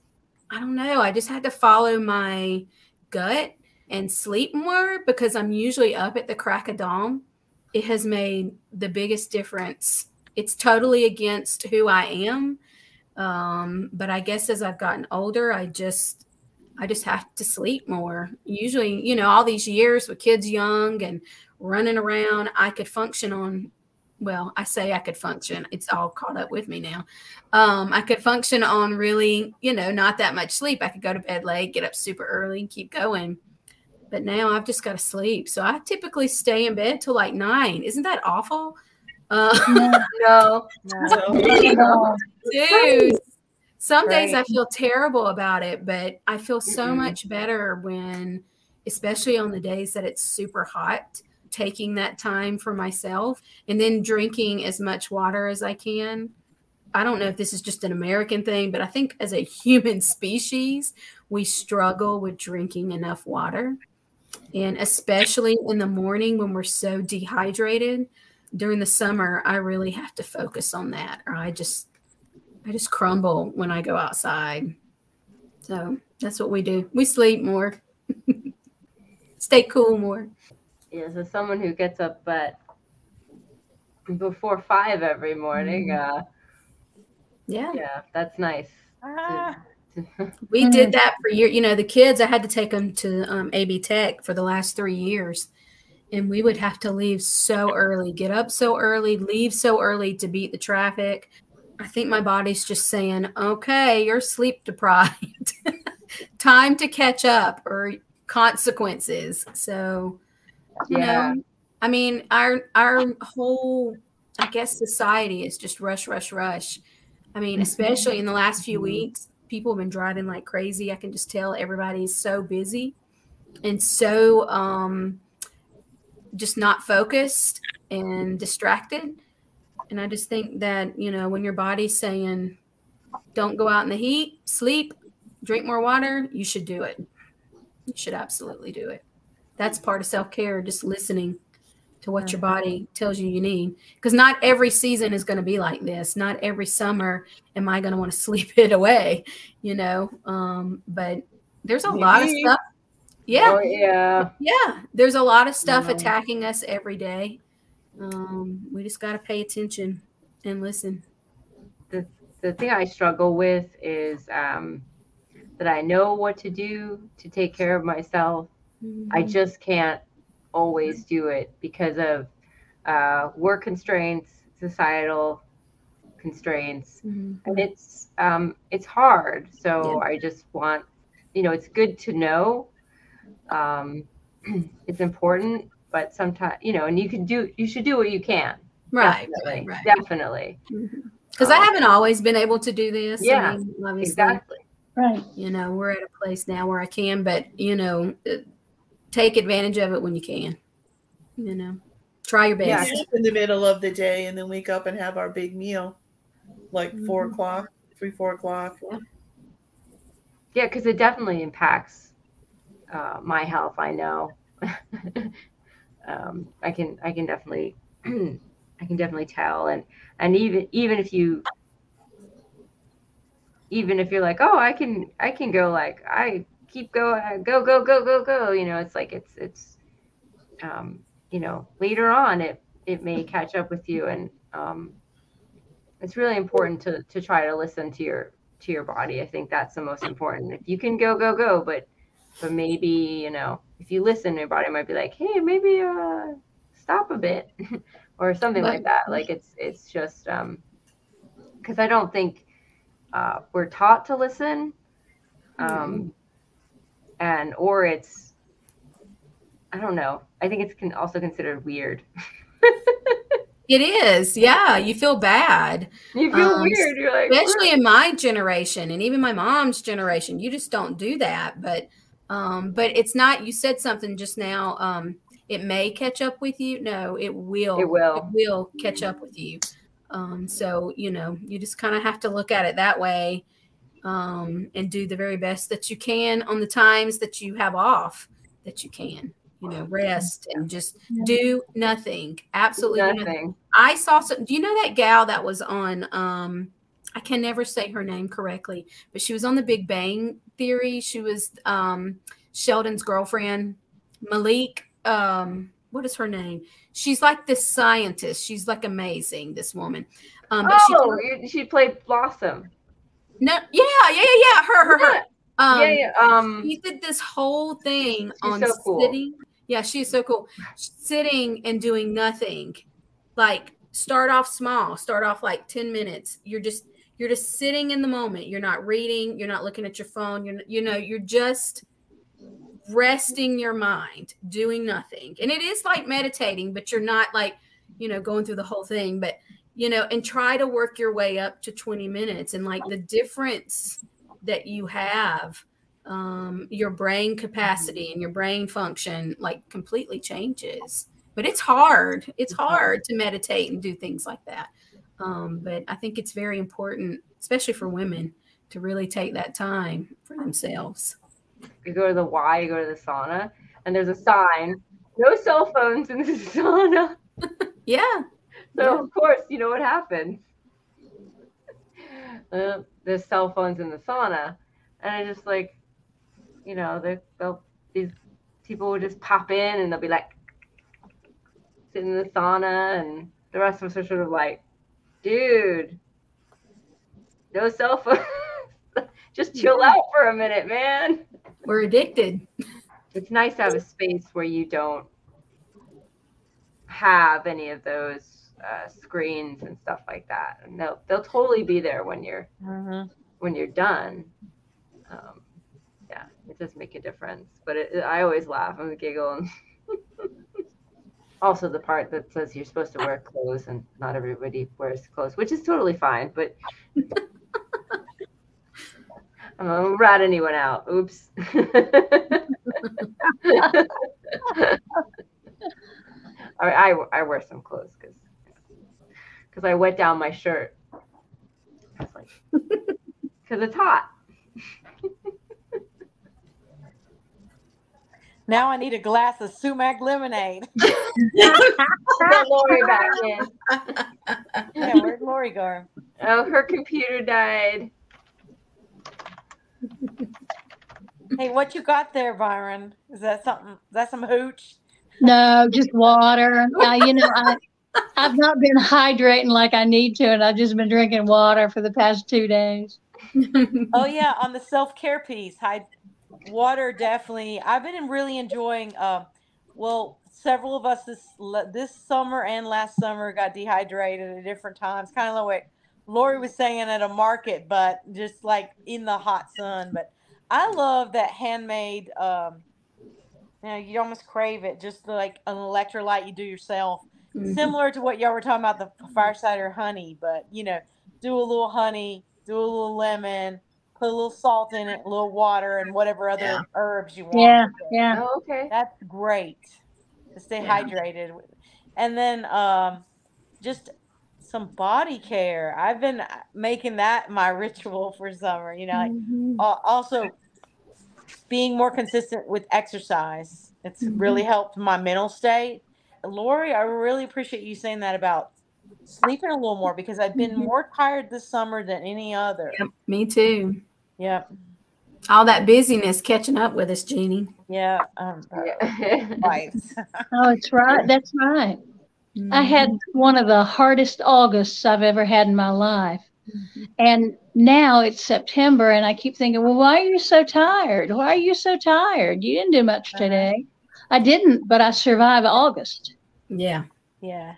I don't know, I just had to follow my gut and sleep more because I'm usually up at the crack of dawn. It has made the biggest difference. It's totally against who I am. Um, but I guess as I've gotten older, I just I just have to sleep more. Usually, you know, all these years with kids young and running around, I could function on, well, I say I could function. It's all caught up with me now. Um, I could function on really, you know, not that much sleep. I could go to bed late, get up super early, and keep going. But now I've just got to sleep. So I typically stay in bed till like nine. Isn't that awful? Uh, no, [LAUGHS] no, [LAUGHS] no. dude. Some right. days I feel terrible about it, but I feel so mm much better when, especially on the days that it's super hot, taking that time for myself and then drinking as much water as I can. I don't know if this is just an American thing, but I think as a human [LAUGHS] species, we struggle with drinking enough water. And especially in the morning when we're so dehydrated during the summer, I really have to focus on that, or I just I just crumble when I go outside. So that's what we do. We sleep more, [LAUGHS] stay cool more. Yeah, so someone who gets up at before five every morning. Mm-hmm. Uh, yeah, yeah, that's nice. Ah. We did that for years. You know, the kids, I had to take them to um, AB Tech for the last three years. And we would have to leave so early, get up so early, leave so early to beat the traffic, I think my body's just saying, okay, you're sleep deprived. [LAUGHS] Time to catch up or consequences. So, you yeah. know, I mean, our our whole I guess society is just rush, rush, rush. I mean, mm-hmm. especially in the last few weeks, people have been driving like crazy. I can just tell everybody's so busy and so um just not focused and distracted and I just think that, you know, when your body's saying, don't go out in the heat, sleep, drink more water, you should do it. You should absolutely do it. That's part of self care, just listening to what your body tells you you need. Because not every season is going to be like this. Not every summer am I going to want to sleep it away, you know. Um, but there's a lot of stuff. Yeah, Oh, yeah. yeah. There's a lot of stuff attacking us every day. Um, we just got to pay attention and listen. The the thing I struggle with is um, that I know what to do to take care of myself. I Mhm. just can't always do it because of uh, work constraints, societal constraints, Mhm. and it's um, it's hard. So I just want, you know, it's good to know. Um, [CLEARS THROAT] it's important, but sometimes, you know, and you can do, you should do what you can. right, Definitely, right, right. definitely, Because I haven't always been able to do this. Yeah, I mean, obviously, exactly. Right. you know, we're at a place now where I can, but you know, take advantage of it when you can. You know, try your Yeah. best. Nap in the middle of the day and then wake up and have our big meal, like four Mhm. o'clock, three, four o'clock. Yeah, because it definitely impacts uh, my health. I know. [LAUGHS] um, I can I can definitely [CLEARS THROAT] I can definitely tell, and and even even if you even if you're like, oh, I can I can go like I keep going, go go go go go. You know, it's like it's it's um, you know later on it it may catch up with you, and um, it's really important to to try to listen to your to your body. I think that's the most important. If you can go, go, go, but but maybe, you know, if you listen, your body might be like, hey, maybe uh stop a bit [LAUGHS] or something like that. Like it's it's just um because I don't think uh we're taught to listen. Um and or it's I don't know. I think it's can also considered weird. [LAUGHS] It is, yeah. You feel bad, You feel Um, weird. You're like especially in my generation and even my mom's generation. You just don't do that. But, um, but it's not. You said something just now. Um, it may catch up with you. No, it will. It will. It will catch up with you. Um, so you know, you just kind of have to look at it that way, um, and do the very best that you can on the times that you have off that you can. You know, rest and just do nothing. Absolutely nothing. nothing. I saw some. Do you know that gal that was on? Um, I can never say her name correctly, but she was on The Big Bang Theory. She was um, Sheldon's girlfriend, Malik. Um, what is her name? She's like this scientist. She's like amazing. This woman. Um, but Oh, you- she played Blossom. No, yeah, yeah, yeah, yeah. Her, her, her. Um, yeah, yeah. Um, he did this whole thing on so cool. sitting. Yeah, she's so cool. Sitting and doing nothing. Like start off small. Start off like 10 minutes. You're just you're just sitting in the moment. You're not reading, you're not looking at your phone. You're you know, you're just resting your mind, doing nothing. And it is like meditating, but you're not like, you know, going through the whole thing, but you know, and try to work your way up to 20 minutes and like the difference that you have um, your brain capacity and your brain function like completely changes. But it's hard. It's hard to meditate and do things like that. Um, but I think it's very important, especially for women, to really take that time for themselves. you go to the Y, you go to the sauna, and there's a sign: no cell phones in the [LAUGHS] sauna. [LAUGHS] Yeah. So of course, you know what happens. [LAUGHS] Uh, there's cell phones in the sauna, and I just like, you know, they they'll these people will just pop in and they'll be like sitting in the sauna, and the rest of us are sort of like, dude, no cell phone. [LAUGHS] just chill out for a minute, man. We're addicted. It's nice to have a space where you don't have any of those uh, screens and stuff like that, and they'll they'll totally be there when you're Mhm. when you're done. Um, yeah, it does make a difference. But it, it- I always laugh and giggle. And [LAUGHS] also the part that says you're supposed to wear clothes and not everybody wears clothes, which is totally fine. But [LAUGHS] I'm gonna rat anyone out. Oops. [LAUGHS] I, I, I wear some clothes because because I wet down my shirt. Because like, [LAUGHS] it's hot. [LAUGHS] Now I need a glass of sumac lemonade. [LAUGHS] Put Lori back in. yeah, where'd Lori go? Oh, her computer died. Hey, what you got there, Byron? Is that something? Is that some hooch? No, just water. Uh, you know, I, I've not been hydrating like I need to, and I've just been drinking water for the past two days. Oh yeah, on the self care piece, hyd- water definitely. I've been really enjoying. Uh, well, several of us this this summer and last summer got dehydrated at different times. Kind of like Lori was saying at a market, but just like in the hot sun. But I love that handmade. Um, you know, you almost crave it, just like an electrolyte you do yourself, Mhm. similar to what y'all were talking about the fire cider honey. But you know, do a little honey, do a little lemon, put a little salt in it, a little water, and whatever other Yeah. herbs you want. Yeah, yeah. Oh, okay. That's great to stay Yeah. hydrated. And then um, just some body care. I've been uh, making that my [LAUGHS] ritual for summer. You know, like Mhm. uh, also being more consistent with exercise. It's Mhm. really helped my mental state. Lori, I really appreciate you saying that about sleeping a little more because I've been Mhm. more tired this summer than any other. Yep, me too. Yep. All that busyness catching up with us, Jeannie. Yeah. Um, [LAUGHS] Yeah. right. [LAUGHS] Oh, it's right. That's right. I had Mm-hmm. one of the hardest Augusts I've ever had in my life. And now it's September, and I keep thinking, well, why are you so tired? Why are you so tired? You didn't do much Uh-huh. today. I didn't, but I survived August. Yeah.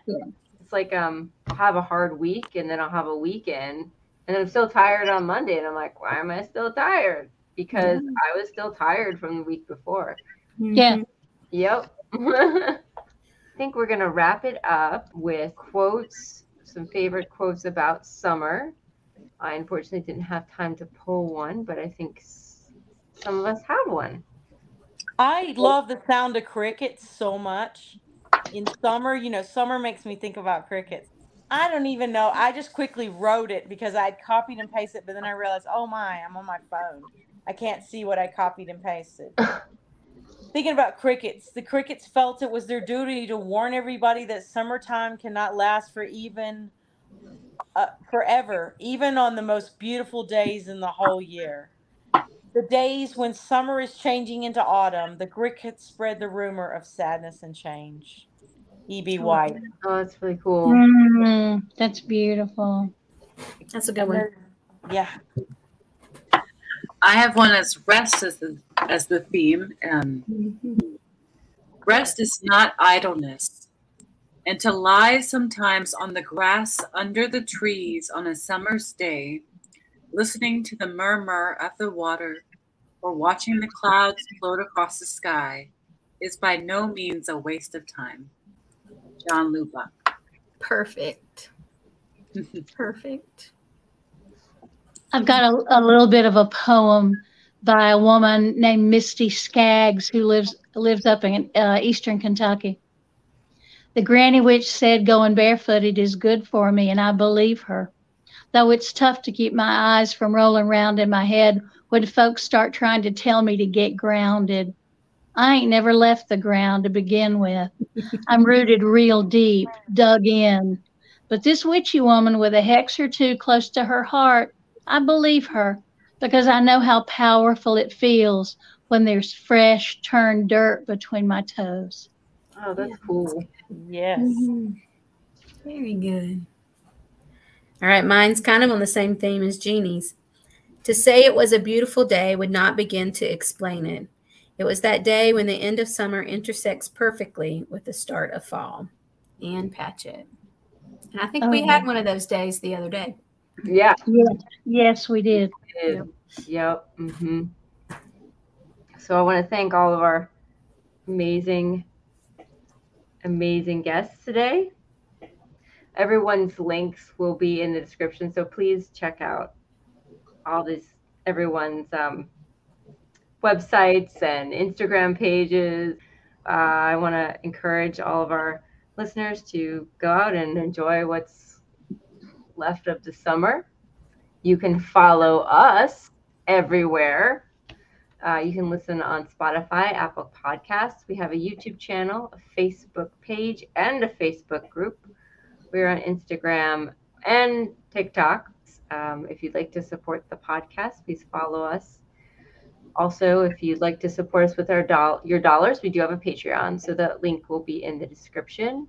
yeah. it's like um I'll have a hard week and then I'll have a weekend and I'm still tired on Monday and I'm like, why am I still tired? Because I was still tired from the week before. Yeah. Yep. [LAUGHS] I think we're gonna wrap it up with quotes, some favorite quotes about summer. I unfortunately didn't have time to pull one, but I think some of us had one. I love the sound of crickets so much. In summer, you know, summer makes me think about crickets. I don't even know. I just quickly wrote it because I had copied and pasted, but then I realized, oh my, I'm on my phone. I can't see what I copied and pasted. [LAUGHS] Thinking about crickets, the crickets felt it was their duty to warn everybody that summertime cannot last for even uh, forever, even on the most beautiful days in the whole year. The days when summer is changing into autumn, the crickets spread the rumor of sadness and change. E.B. White. Oh, that's really cool. Mm, that's beautiful. That's a good And one. Yeah. I have one as rest as the as the theme. Um, rest is not idleness, and to lie sometimes on the grass under the trees on a summer's day, listening to the murmur of the water or watching the clouds float across the sky, is by no means a waste of time. John Lubbock. Perfect. [LAUGHS] Perfect. I've got a, a little bit of a poem by a woman named Misty Skaggs who lives lives up in uh, eastern Kentucky. The granny witch said going barefooted is good for me, and I believe her. Though it's tough to keep my eyes from rolling around in my head when folks start trying to tell me to get grounded. I ain't never left the ground to begin with. I'm rooted real deep, dug in. But this witchy woman with a hex or two close to her heart I believe her because I know how powerful it feels when there's fresh, turned dirt between my toes. Oh, that's cool. Yes. Mhm. Very good. All right, mine's kind of on the same theme as Jeannie's. To say it was a beautiful day would not begin to explain it. It was that day when the end of summer intersects perfectly with the start of fall. Ann Patchett. And I think we Oh. had one of those days the other day. Yeah. Yes, yes, we did. it is. Yep. hmm So I want to thank all of our amazing, amazing guests today. Everyone's links will be in the description, so please check out all this everyone's um, websites and Instagram pages. Uh, I want to encourage all of our listeners to go out and enjoy what's left of the summer. You can follow us everywhere Uh, you can listen on Spotify, Apple Podcasts. We have a YouTube channel, a Facebook page, and a Facebook group. We're on Instagram and TikTok. Um, if you'd like to support the podcast, please follow us. Also, if you'd like to support us with our doll- your dollars, we do have a Patreon, so the link will be in the description.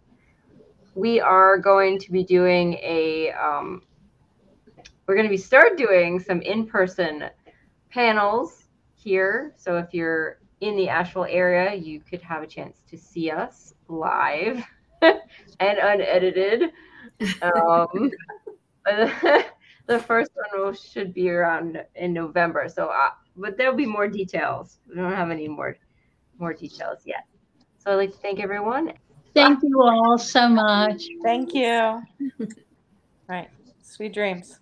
We are going to be doing a um, we're going to be start doing some in-person panels here. So if you're in the Asheville area, you could have a chance to see us live [LAUGHS] and unedited. Um, [LAUGHS] the first one will, should be around in November. So, uh, but there'll be more details. We don't have any more more details yet. So I'd like to thank everyone. Thank you all so much. Thank you. [LAUGHS] right. Sweet dreams.